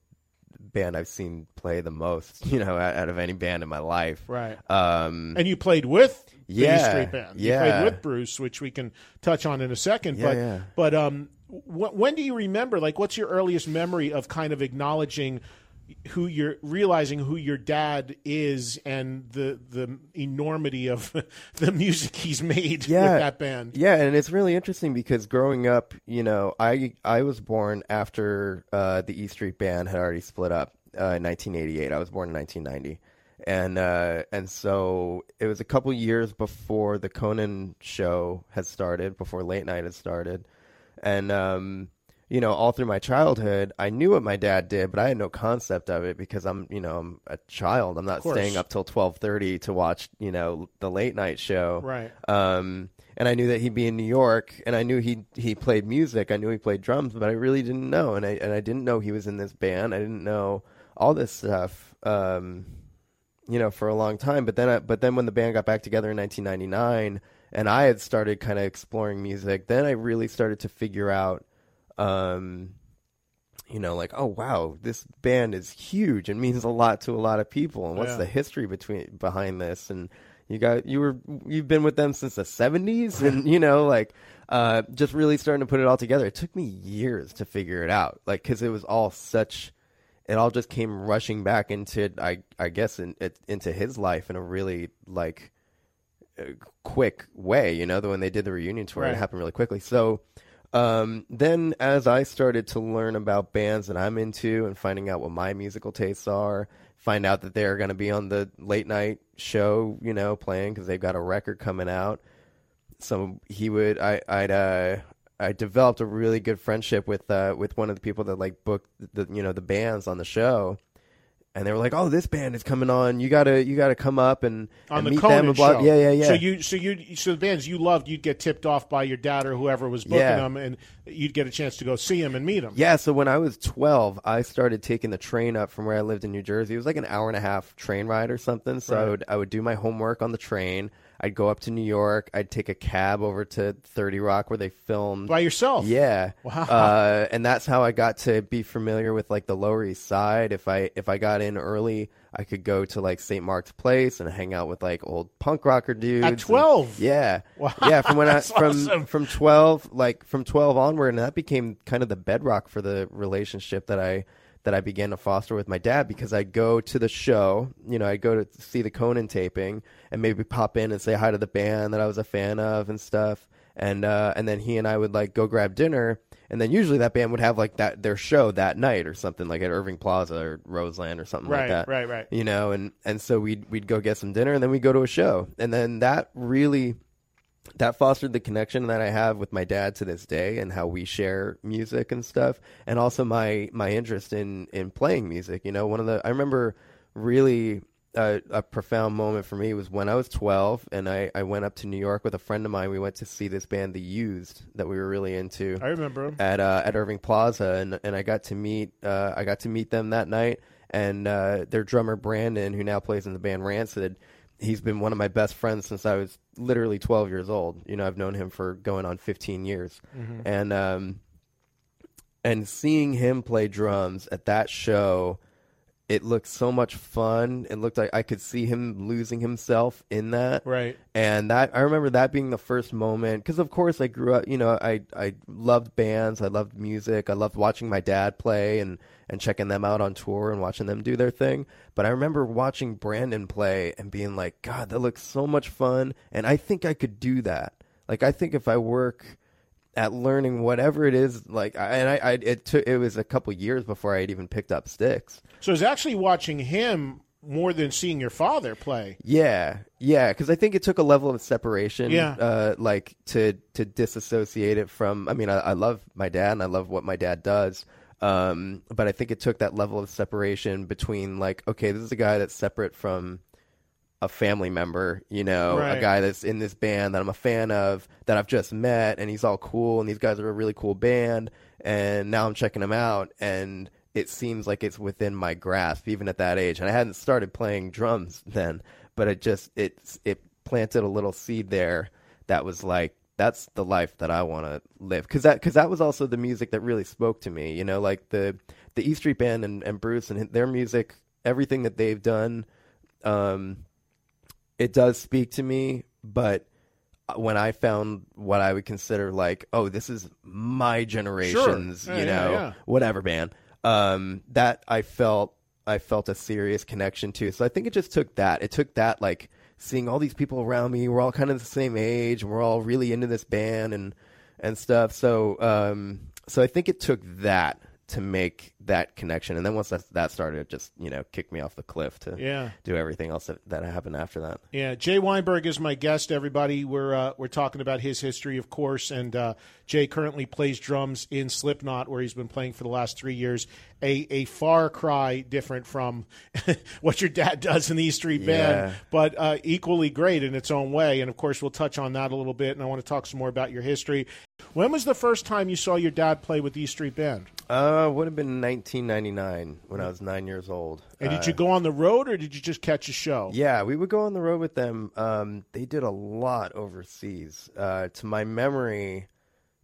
band I've seen play the most. You know, out of any band in my life. Right. Um. And you played with the Yeah, Street Band. yeah. You played with Bruce, which we can touch on in a second. Yeah, but yeah. but um, wh- when do you remember? Like, what's your earliest memory of kind of acknowledging who you're realizing who your dad is and the the enormity of the music he's made yeah, with that band? Yeah, and it's really interesting because growing up, you know, I I was born after uh, the E Street Band had already split up uh, in 1988. I was born in 1990, and uh, and so it was a couple years before the Conan show had started, before late night had started, and um, you know, all through my childhood, I knew what my dad did, but I had no concept of it because I'm, you know, I'm a child. I'm not staying up till 12:30 to watch, you know, the late night show. Right. Um, and I knew that he'd be in New York, and I knew he he played music. I knew he played drums, but I really didn't know, and I and I didn't know he was in this band. I didn't know all this stuff. Um, you know, for a long time. But then, I, but then when the band got back together in 1999, and I had started kind of exploring music, then I really started to figure out, um, you know, like, oh wow, this band is huge and means a lot to a lot of people. And what's Yeah. the history between behind this? And you got you were you've been with them since the 70s, and you know, like, uh, just really starting to put it all together. It took me years to figure it out, like, because it was all such it all just came rushing back into I I guess in, it, into his life in a really like quick way. You know, the when they did the reunion tour, Right. it happened really quickly. So, um, then as I started to learn about bands that I'm into and finding out what my musical tastes are, find out that they're going to be on the late night show, you know, playing because they've got a record coming out. So he would, I, I'd, uh, I developed a really good friendship with uh, with one of the people that like booked the you know the bands on the show, and they were like, "Oh, this band is coming on. You gotta you gotta come up and, on and the meet Conan them." and blah- show. Yeah, yeah, yeah. So you, so you, so the bands you loved, you'd get tipped off by your dad or whoever was booking Yeah. them, and you'd get a chance to go see them and meet them. Yeah, so when I was 12, I started taking the train up from where I lived in New Jersey. It was like an hour and a half train ride or something. So I would I would do my homework on the train. I'd go up to New York. I'd take a cab over to 30 Rock where they filmed. by yourself. Yeah. Wow. Uh, and that's how I got to be familiar with like the Lower East Side. If I if I got in early, I could go to like St. Mark's Place and hang out with like old punk rocker dudes. At and- 12? yeah. Wow. Yeah, from when I from awesome. from 12 like from 12 onward and that became kind of the bedrock for the relationship that I that I began to foster with my dad because I'd go to the show, you know, I'd go to see the Conan taping and maybe pop in and say hi to the band that I was a fan of and stuff. And uh, and then he and I would like go grab dinner, and then usually that band would have like that their show that night or something like at Irving Plaza or Roseland or something Right, like that. right, right. You know, and and so we'd we'd go get some dinner and then we'd go to a show, and then that really that fostered the connection that I have with my dad to this day and how we share music and stuff and also my my interest in in playing music you know one of the I remember really uh, a profound moment for me was when I was 12 and I, I went up to New York with a friend of mine. We went to see this band The Used that we were really into I remember at uh, at Irving Plaza, and and I got to meet uh, I got to meet them that night, and uh, their drummer Brandon, who now plays in the band Rancid, he's been one of my best friends since I was literally 12 years old. You know, I've known him for going on 15 years, and um, and seeing him play drums at that show. It looked so much fun. It looked like I could see him losing himself in that Right. and that I remember that being the first moment because of course I grew up you know I I loved bands I loved music I loved watching my dad play and and checking them out on tour and watching them do their thing but I remember watching Brandon play and being like god that looks so much fun and I think I could do that like I think if I work at learning whatever it is like and I, I it took it was a couple years before I had even picked up sticks So it's actually watching him more than seeing your father play. Yeah, yeah, because I think it took a level of separation, Yeah. uh, like to to disassociate it from. I mean, I, I love my dad and I love what my dad does, um, but I think it took that level of separation between like, okay, this is a guy that's separate from a family member, you know, Right. a guy that's in this band that I'm a fan of, that I've just met, and he's all cool, and these guys are a really cool band, and now I'm checking them out, and it seems like it's within my grasp, even at that age. And I hadn't started playing drums then, but it just it it planted a little seed there that was like, that's the life that I want to live, because that because that was also the music that really spoke to me, you know, like the the E Street Band and, and Bruce and their music, everything that they've done. Um, it does speak to me, but when I found what I would consider like, oh, this is my generation's, Yeah, you yeah, know, yeah. whatever band, um, that I felt I felt a serious connection to. So I think it just took that. It took that like seeing all these people around me. We're all kind of the same age. and We're all really into this band and and stuff. So um, so I think it took that to make that connection. And then once that, that started, it just you know kicked me off the cliff to Yeah. do everything else that, that happened after that. Yeah, Jay Weinberg is my guest. Everybody, we're uh, we're talking about his history, of course, and uh, Jay currently plays drums in Slipknot, where he's been playing for the last three years. A a far cry different from what your dad does in the E Street Band, but uh, equally great in its own way. And of course, we'll touch on that a little bit. And I want to talk some more about your history. When was the first time you saw your dad play with the E Street Band? Uh, would have been 1999 when I was nine years old. And Uh, did you go on the road, or did you just catch a show? Yeah, we would go on the road with them. Um, they did a lot overseas. Uh, to my memory,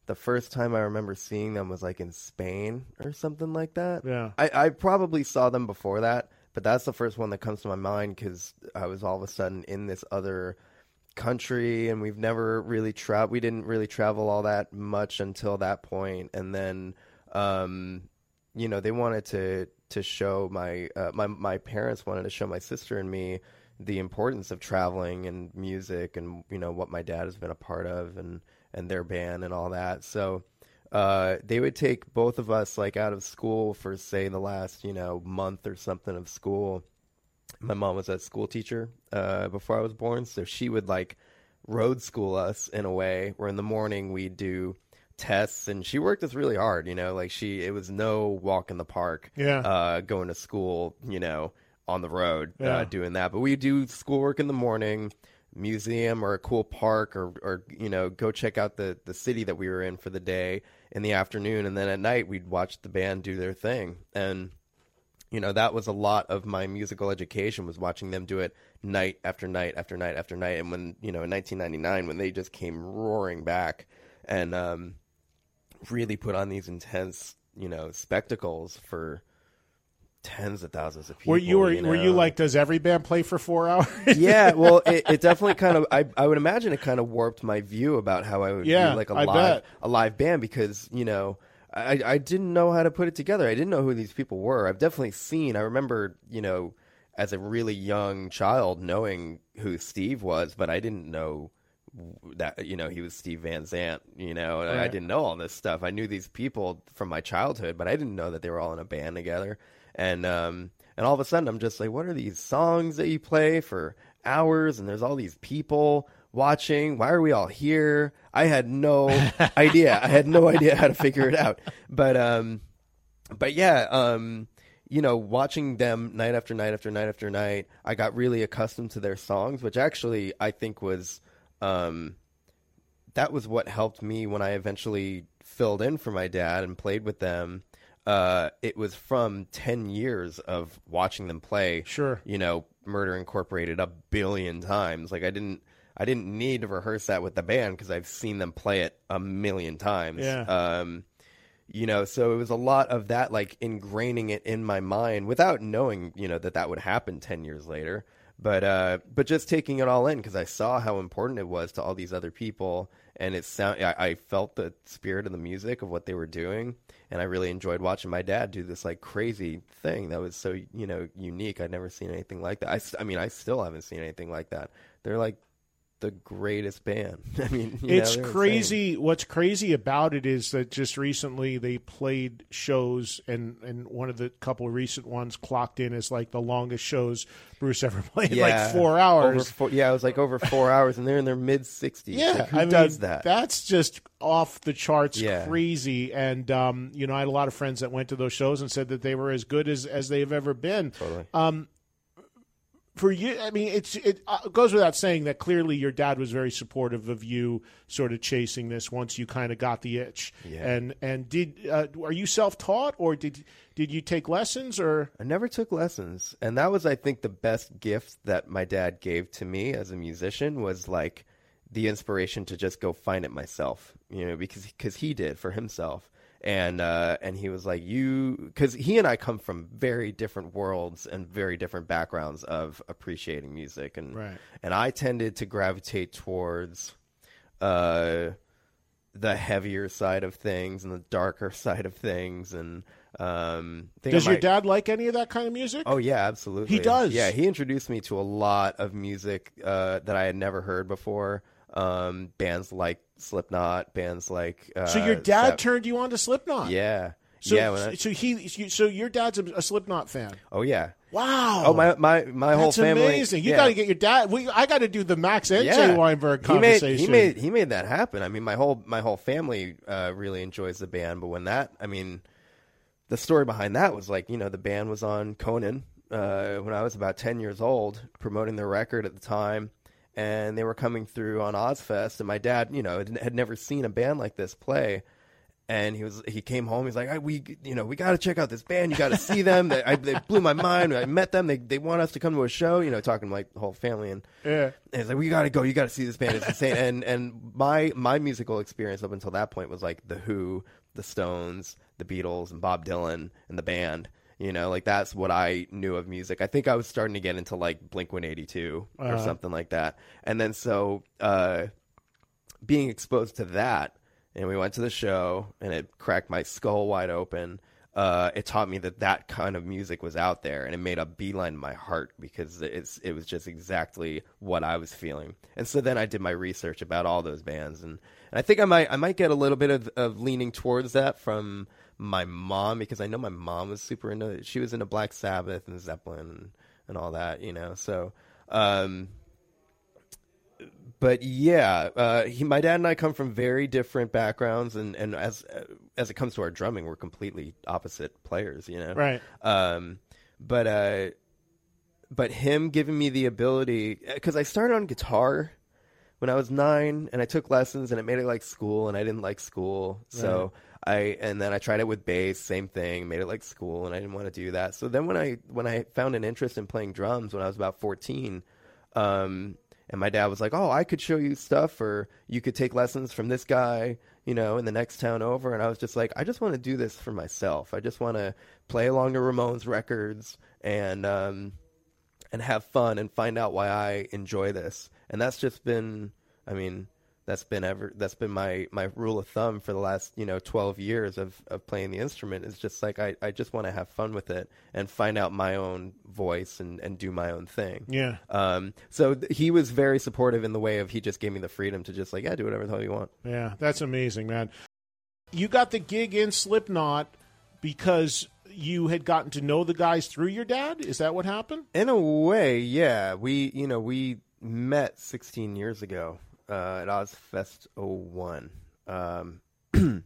the first time I remember seeing them was like in Spain or something like that. Yeah. I, I probably saw them before that, but that's the first one that comes to my mind because I was all of a sudden in this other country and we've never really traveled. We didn't really travel all that much until that point, and then, um, you know, they wanted to to show my uh, my my parents wanted to show my sister and me the importance of traveling and music and you know what my dad has been a part of and and their band and all that. So uh, they would take both of us like out of school for say the last you know month or something of school. My mom was a school teacher uh, before I was born, so she would like road school us in a way where in the morning we'd do tests and she worked us really hard you know like she it was no walk in the park Yeah. uh going to school you know on the road Yeah. uh, doing that but we do schoolwork in the morning museum or a cool park or or you know go check out the the city that we were in for the day in the afternoon and then at night we'd watch the band do their thing and you know that was a lot of my musical education was watching them do it night after night after night after night and when you know in 1999 when they just came roaring back and um really put on these intense you know spectacles for tens of thousands of people Were you were, were you like, does every band play for four hours? yeah, well, it, it definitely kind of. I, I would imagine it kind of warped my view about how I would Yeah, like a I live bet. a live band because you know I I didn't know how to put it together. I didn't know who these people were. I've definitely seen. I remember you know as a really young child knowing who Steve was, but I didn't know that you know he was Steve Van Zandt. You know, and I didn't know all this stuff. I knew these people from my childhood, but I didn't know that they were all in a band together. And um, and all of a sudden, I'm just like, what are these songs that you play for hours? And there's all these people watching. Why are we all here? I had no idea. I had no idea how to figure it out. But um, but yeah, um, you know, watching them night after night after night after night, I got really accustomed to their songs, which actually I think was um, that was what helped me when I eventually filled in for my dad and played with them. Uh, it was from ten years of watching them play. Sure. you know, Murder Incorporated a billion times. Like I didn't, I didn't need to rehearse that with the band because I've seen them play it a million times. Yeah. Um, you know, so it was a lot of that, like ingraining it in my mind without knowing, you know, that that would happen ten years later. But uh, but just taking it all in because I saw how important it was to all these other people, and it sound I, I felt the spirit of the music of what they were doing, and I really enjoyed watching my dad do this like crazy thing that was so you know unique. I'd never seen anything like that. I, I mean, I still haven't seen anything like that. They're like the greatest band. I mean, you it's know, they're insane. crazy. What's crazy about it is that just recently they played shows, and and one of the couple of recent ones clocked in as like the longest shows Bruce ever played, like four hours. Four, yeah, it was like over four hours, and they're in their mid sixties. yeah, like, who I mean, does that? That's just off the charts, Yeah. crazy. And um, you know, I had a lot of friends that went to those shows and said that they were as good as as they've ever been. Totally. Um, for you, I mean, it's it uh, goes without saying that clearly your dad was very supportive of you sort of chasing this once you kind of got the itch. Yeah. And and did uh, are you self taught or did did you take lessons or I never took lessons, and that was, I think, the best gift that my dad gave to me as a musician was like the inspiration to just go find it myself. You know, because because he did for himself, and uh, and he was like, you, because he and I come from very different worlds and very different backgrounds of appreciating music, and Right. and I tended to gravitate towards. Uh, the heavier side of things and the darker side of things and um I think I does your might- dad like any of that kind of music? Oh yeah, absolutely. He does? Yeah, he introduced me to a lot of music uh, that I had never heard before. Um, bands like Slipknot, bands like. Uh, so your dad Sap- turned you on to Slipknot. Yeah, So yeah. I, so he so your dad's a, a Slipknot fan. oh yeah. Wow. Oh my my my whole That's family. amazing. You yeah. got to get your dad. We, I got to do the Max and yeah. Jay Weinberg He made, conversation. he made he made that happen. I mean, my whole my whole family uh, really enjoys the band. But when that, I mean, the story behind that was like you know the band was on Conan uh, when I was about ten years old, promoting their record at the time, and they were coming through on Ozzfest, and my dad, you know, had, had never seen a band like this play. And he was he came home. He's like, I, we you know we got to check out this band. You got to see them. They, I, they blew my mind. I met them. They they want us to come to a show. You know, talking to like the whole family and Yeah. and it's like we gotta go. You gotta see this band. It's insane. and and my my musical experience up until that point was like the Who, the Stones, the Beatles, and Bob Dylan and the band. You know, like that's what I knew of music. I think I was starting to get into like Blink One Eighty Two or Uh-huh. something like that. And then so uh, being exposed to that, and we went to the show, and it cracked my skull wide open. uh, it taught me that that kind of music was out there, and it made a beeline to my heart because it's it was just exactly what I was feeling. And so then I did my research about all those bands, and, and I think I might I might get a little bit of, of leaning towards that from my mom because I know my mom was super into she was into Black Sabbath and Zeppelin and, and all that, you know. So, um, but yeah, uh, he, my dad and I come from very different backgrounds, and and as as it comes to our drumming, we're completely opposite players, you know. Right. Um, but uh, but him giving me the ability because I started on guitar when I was nine, and I took lessons, and it made it like school, and I didn't like school, so. I and then I tried it with bass, same thing, made it like school, and I didn't want to do that. So then when I when I found an interest in playing drums when I was about fourteen, um, and my dad was like, "Oh, I could show you stuff, or you could take lessons from this guy, you know, in the next town over." And I was just like, "I just want to do this for myself. I just want to play along to Ramones records and um, and have fun and find out why I enjoy this." And that's just been, I mean, that's been ever that's been my my rule of thumb for the last you know 12 years of of playing the instrument is just like i i just want to have fun with it and find out my own voice and and do my own thing Yeah. um so th- he was very supportive in the way of he just gave me the freedom to just like yeah do whatever the hell you want Yeah, that's amazing, man. You got the gig in Slipknot because you had gotten to know the guys through your dad. Is that what happened? in a way yeah we you know we met 16 years ago uh at Ozzfest 01 um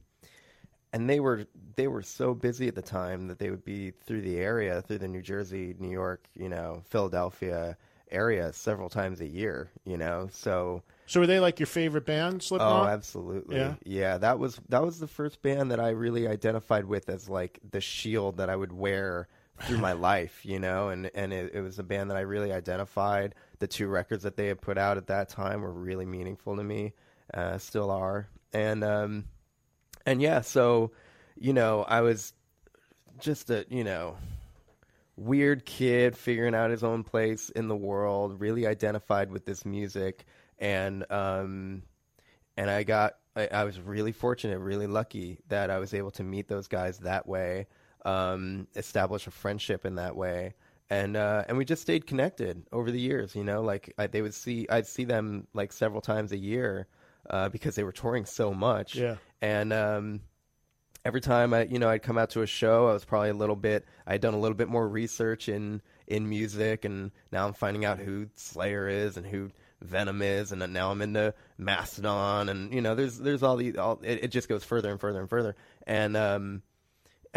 and they were they were so busy at the time that they would be through the area through the New Jersey, New York, you know, Philadelphia area several times a year, you know. So So were they like your favorite band, oh, Slipknot? absolutely. Yeah? that was that was the first band that I really identified with as like the shield that I would wear through my life, you know, and and it, it was a band that I really identified. The two records that they had put out at that time were really meaningful to me, uh, still are, and um, and yeah, so you know, I was just a you know weird kid figuring out his own place in the world, really identified with this music, and um, and I got I, I was really fortunate, really lucky that I was able to meet those guys that way, um, establish a friendship in that way. And uh, and we just stayed connected over the years, you know. Like I, they would see, I'd see them like several times a year uh, because they were touring so much. Yeah. And um, every time I, you know, I'd come out to a show, I was probably a little bit, I'd done a little bit more research in in music, and now I'm finding out who Slayer is and who Venom is, and now I'm into Mastodon, and you know, there's there's all the, all it, it just goes further and further and further, and um,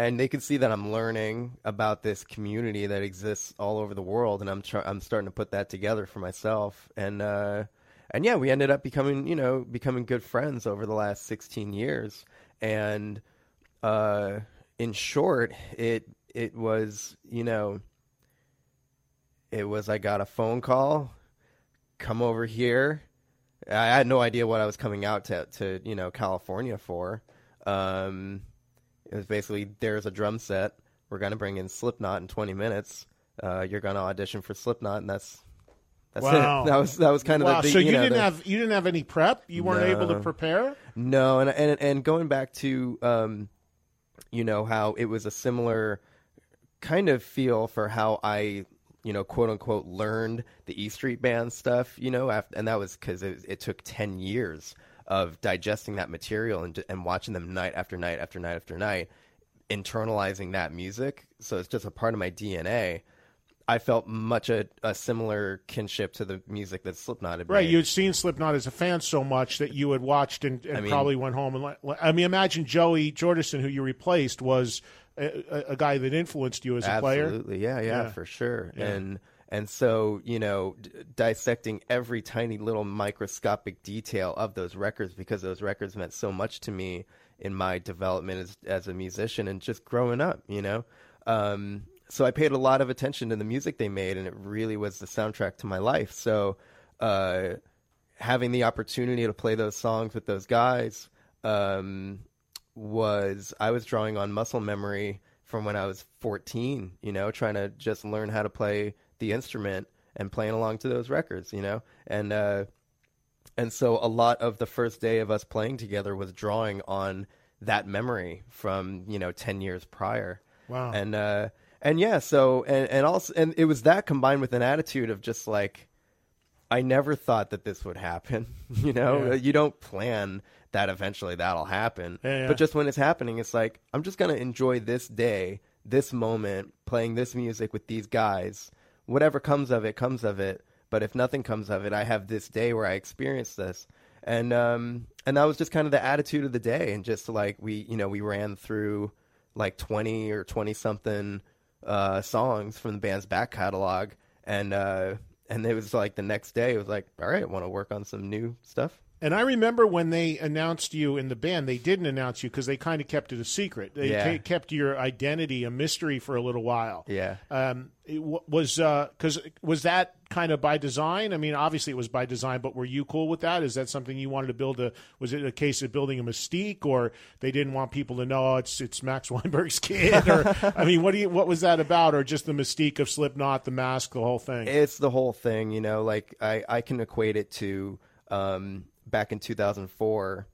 and they can see that I'm learning about this community that exists all over the world, and I'm try- I'm starting to put that together for myself, and uh, and yeah, we ended up becoming you know becoming good friends over the last 16 years, and uh, in short, it it was you know it was I got a phone call, come over here. I had no idea what I was coming out to to you know California for. Um, it was basically there's a drum set. We're gonna bring in Slipknot in 20 minutes. Uh, you're gonna audition for Slipknot, and that's that's Wow. it. That was that was kind of wow. the, so you, know, didn't the- have you didn't have any prep. You weren't able to prepare. no, and and and going back to um, you know how it was a similar kind of feel for how I you know quote unquote learned the E Street Band stuff. You know, after, and that was because it, it took ten years of digesting that material and and watching them night after night after night after night, internalizing that music. So it's just a part of my DNA. I felt much a, a similar kinship to the music that Slipknot had Right, made. you had seen Slipknot as a fan so much that you had watched and, and I mean- probably went home and. Let, I mean, imagine Joey Jordison, who you replaced, was a, a, guy that influenced you as a player. Absolutely, yeah, yeah, Yeah. for sure. Yeah. And and so you know, d- dissecting every tiny little microscopic detail of those records because those records meant so much to me in my development as as a musician and just growing up. You know, um, so I paid a lot of attention to the music they made, and it really was the soundtrack to my life. So. Uh, having the opportunity to play those songs with those guys um, was I was drawing on muscle memory from when I was 14, you know, trying to just learn how to play the instrument and playing along to those records, you know, and uh, and so a lot of the first day of us playing together was drawing on that memory from you know ten years prior. Wow. And uh, and yeah, so and and also and it was that combined with an attitude of just like I never thought that this would happen. You know, Yeah. you don't plan that eventually that'll happen. Yeah, yeah. But just when it's happening, it's like I'm just gonna enjoy this day, this moment, playing this music with these guys. Whatever comes of it, comes of it. But if nothing comes of it, I have this day where I experience this, and um, and that was just kind of the attitude of the day, and just like we, you know, we ran through like twenty or twenty something uh, songs from the band's back catalog, and uh, and it was like the next day, it was like, all right, want to work on some new stuff. And I remember when they announced you in the band, they didn't announce you because they kind of kept it a secret. They Yeah. ke- kept your identity a mystery for a little while. Yeah. Um, was because was that kind of by design? I mean, obviously it was by design, but were you cool with that? Is that something you wanted to build? A was it a case of building a mystique, or they didn't want people to know oh, it's it's Max Weinberg's kid? Or I mean, what do you what was that about? Or just the mystique of Slipknot, the mask, the whole thing? It's the whole thing, you know. Like I, I can equate it to um, back in 2004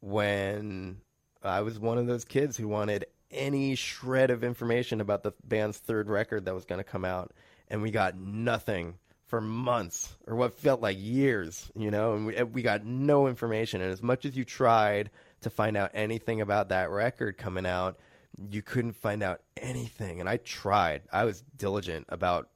when I was one of those kids who wanted any shred of information about the band's third record that was going to come out, and we got nothing for months or what felt like years, you know. And we we got no information, and as much as you tried to find out anything about that record coming out, you couldn't find out anything. And I tried. I was diligent about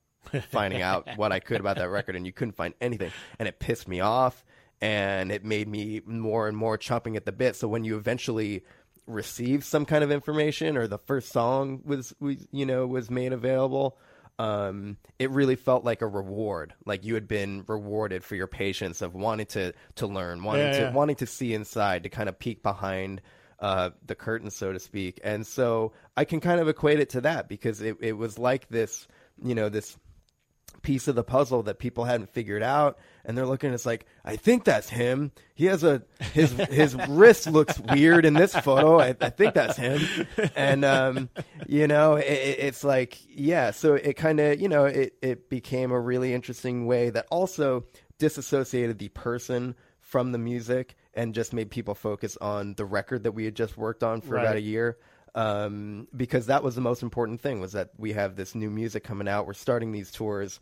finding out what I could about that record, and you couldn't find anything, and it pissed me off, and it made me more and more chomping at the bit. So when you eventually received some kind of information, or the first song was, was you know was made available, um, it really felt like a reward, like you had been rewarded for your patience of wanting to to learn, wanting Yeah, to yeah. wanting to see inside, to kind of peek behind uh, the curtain, so to speak. And so I can kind of equate it to that because it, it was like this, you know, this piece of the puzzle that people hadn't figured out and they're looking at it's like i think that's him he has a his his wrist looks weird in this photo i, I think that's him and um you know it- it's like yeah so it kind of you know it it became a really interesting way that also disassociated the person from the music and just made people focus on the record that we had just worked on for Right. about a year um, because that was the most important thing was that we have this new music coming out. We're starting these tours.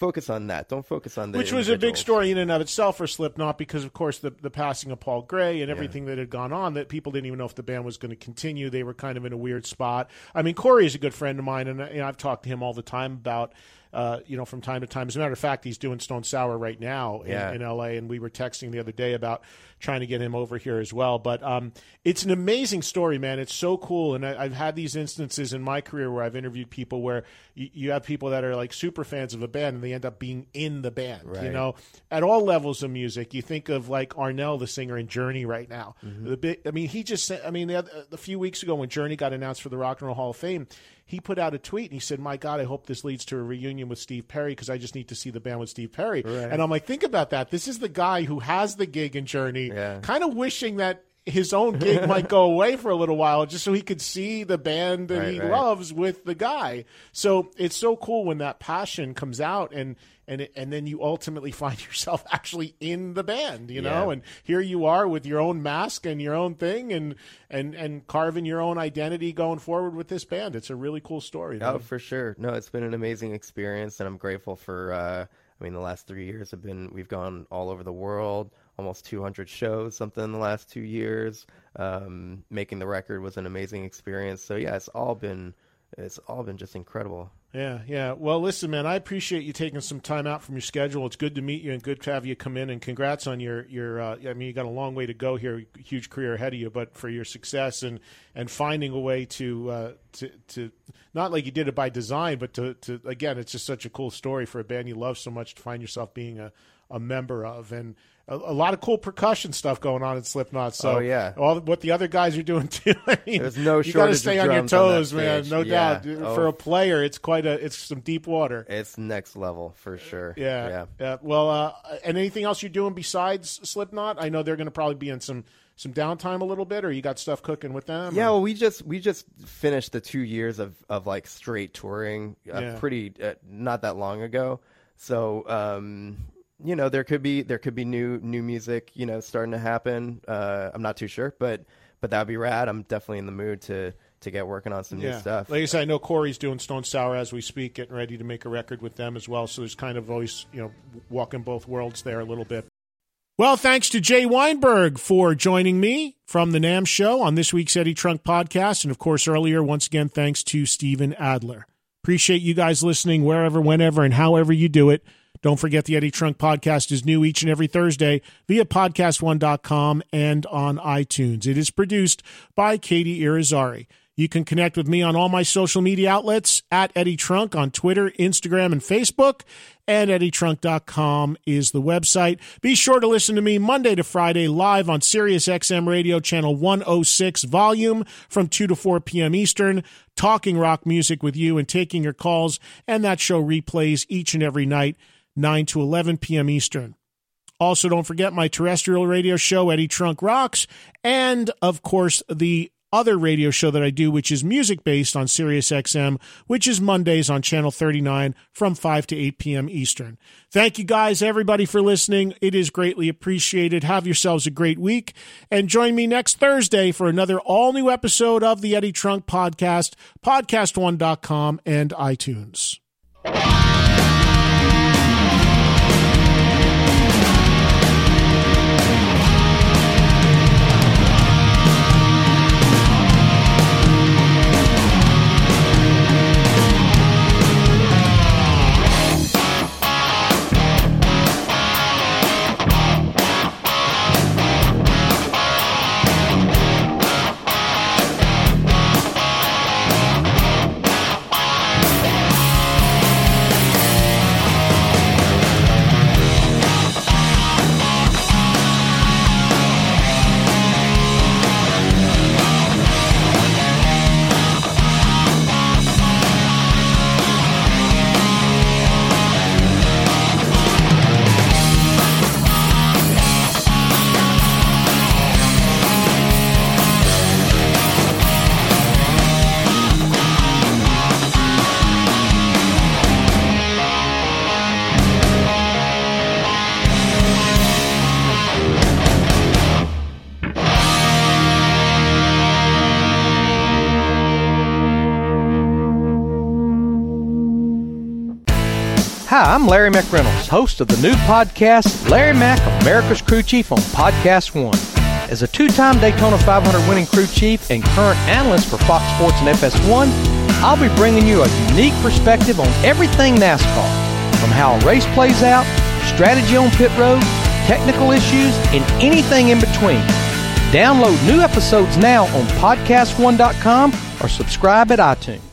Focus on that. Don't focus on the Which was a big story in and of itself for Slipknot because, of course, the, the passing of Paul Gray and everything that had gone on, that people didn't even know if the band was going to continue. They were kind of in a weird spot. I mean, Corey is a good friend of mine, and know, I've talked to him all the time about, uh, you know, from time to time. As a matter of fact, he's doing Stone Sour right now in, Yeah. in L.A., and we were texting the other day about trying to get him over here as well. But um, it's an amazing story, man. It's so cool, and I, I've had these instances in my career where I've interviewed people where you, you have people that are like super fans of a band, and they end up being in the band. You know, at all levels of music. You think of like Arnel, the singer in Journey, right now. Mm-hmm. The bit, I mean, he just. I mean, the other, a few weeks ago when Journey got announced for the Rock and Roll Hall of Fame, he put out a tweet and he said, "My God, I hope this leads to a reunion with Steve Perry because I just need to see the band with Steve Perry." And I'm like, think about that. This is the guy who has the gig in Journey, Yeah. kind of wishing that. His own gig might go away for a little while just so he could see the band that Right, he right. loves with the guy. So it's so cool when that passion comes out and and it, and then you ultimately find yourself actually in the band, you know. Yeah. And here you are with your own mask and your own thing and and and carving your own identity going forward with this band. It's a really cool story. Oh, for sure. No, it's been an amazing experience, and I'm grateful for. Uh, I mean, the last three years have been. We've gone all over the world, almost 200 shows, something in the last two years. Um, making the record was an amazing experience. So yeah, it's all been. It's all been just incredible. Yeah, yeah. Well, listen, man, I appreciate you taking some time out from your schedule. It's good to meet you and good to have you come in. And congrats on your your. Uh, I mean, you got a long way to go here, huge career ahead of you. But for your success and and finding a way to uh, to to not like you did it by design, but to to again, it's just such a cool story for a band you love so much to find yourself being a a member of and. A, a lot of cool percussion stuff going on in Slipknot. So Oh, yeah. all what the other guys are doing too. I mean, There's no you got to stay on your drums on toes, man. No Yeah. doubt. Oh. For a player, it's quite a it's some deep water. It's next level for sure. Yeah, yeah. yeah. Well, uh, and anything else you're doing besides Slipknot? I know they're going to probably be in some some downtime a little bit, or you got stuff cooking with them. Yeah, or- well, we just we just finished the two years of of like straight touring, uh, Yeah. pretty uh, not that long ago. So um, you know, there could be there could be new new music, you know, starting to happen. Uh, I'm not too sure, but but that'd be rad. I'm definitely in the mood to to get working on some new stuff. Like I said, I know Corey's doing Stone Sour as we speak, getting ready to make a record with them as well. So there's kind of always, you know, walking both worlds there a little bit. Well, thanks to Jay Weinberg for joining me from the NAMM show on this week's Eddie Trunk podcast. And of course, earlier, once again, thanks to Steven Adler. Appreciate you guys listening wherever, whenever, and however you do it. Don't forget the Eddie Trunk podcast is new each and every Thursday via podcast1.com and on iTunes. It is produced by Katie Irizarry. You can connect with me on all my social media outlets at Eddie Trunk on Twitter, Instagram, and Facebook. And EddieTrunk.com is the website. Be sure to listen to me Monday to Friday live on Sirius XM Radio Channel 106 volume from 2 to 4 p.m. Eastern, talking rock music with you and taking your calls. And that show replays each and every night, 9 to 11 p.m. Eastern. Also, don't forget my terrestrial radio show, Eddie Trunk Rocks, and of course, the other radio show that I do, which is music based on Sirius XM, which is Mondays on Channel 39 from 5 to 8 p.m. Eastern. Thank you guys, everybody, for listening. It is greatly appreciated. Have yourselves a great week and join me next Thursday for another all new episode of the Eddie Trunk Podcast, podcast1.com, and iTunes. I'm Larry McReynolds, host of the new podcast, Larry Mac, America's Crew Chief on Podcast One. As a two time Daytona 500 winning crew chief and current analyst for Fox Sports and FS1, I'll be bringing you a unique perspective on everything NASCAR, from how a race plays out, strategy on pit road, technical issues, and anything in between. Download new episodes now on podcast1.com or subscribe at iTunes.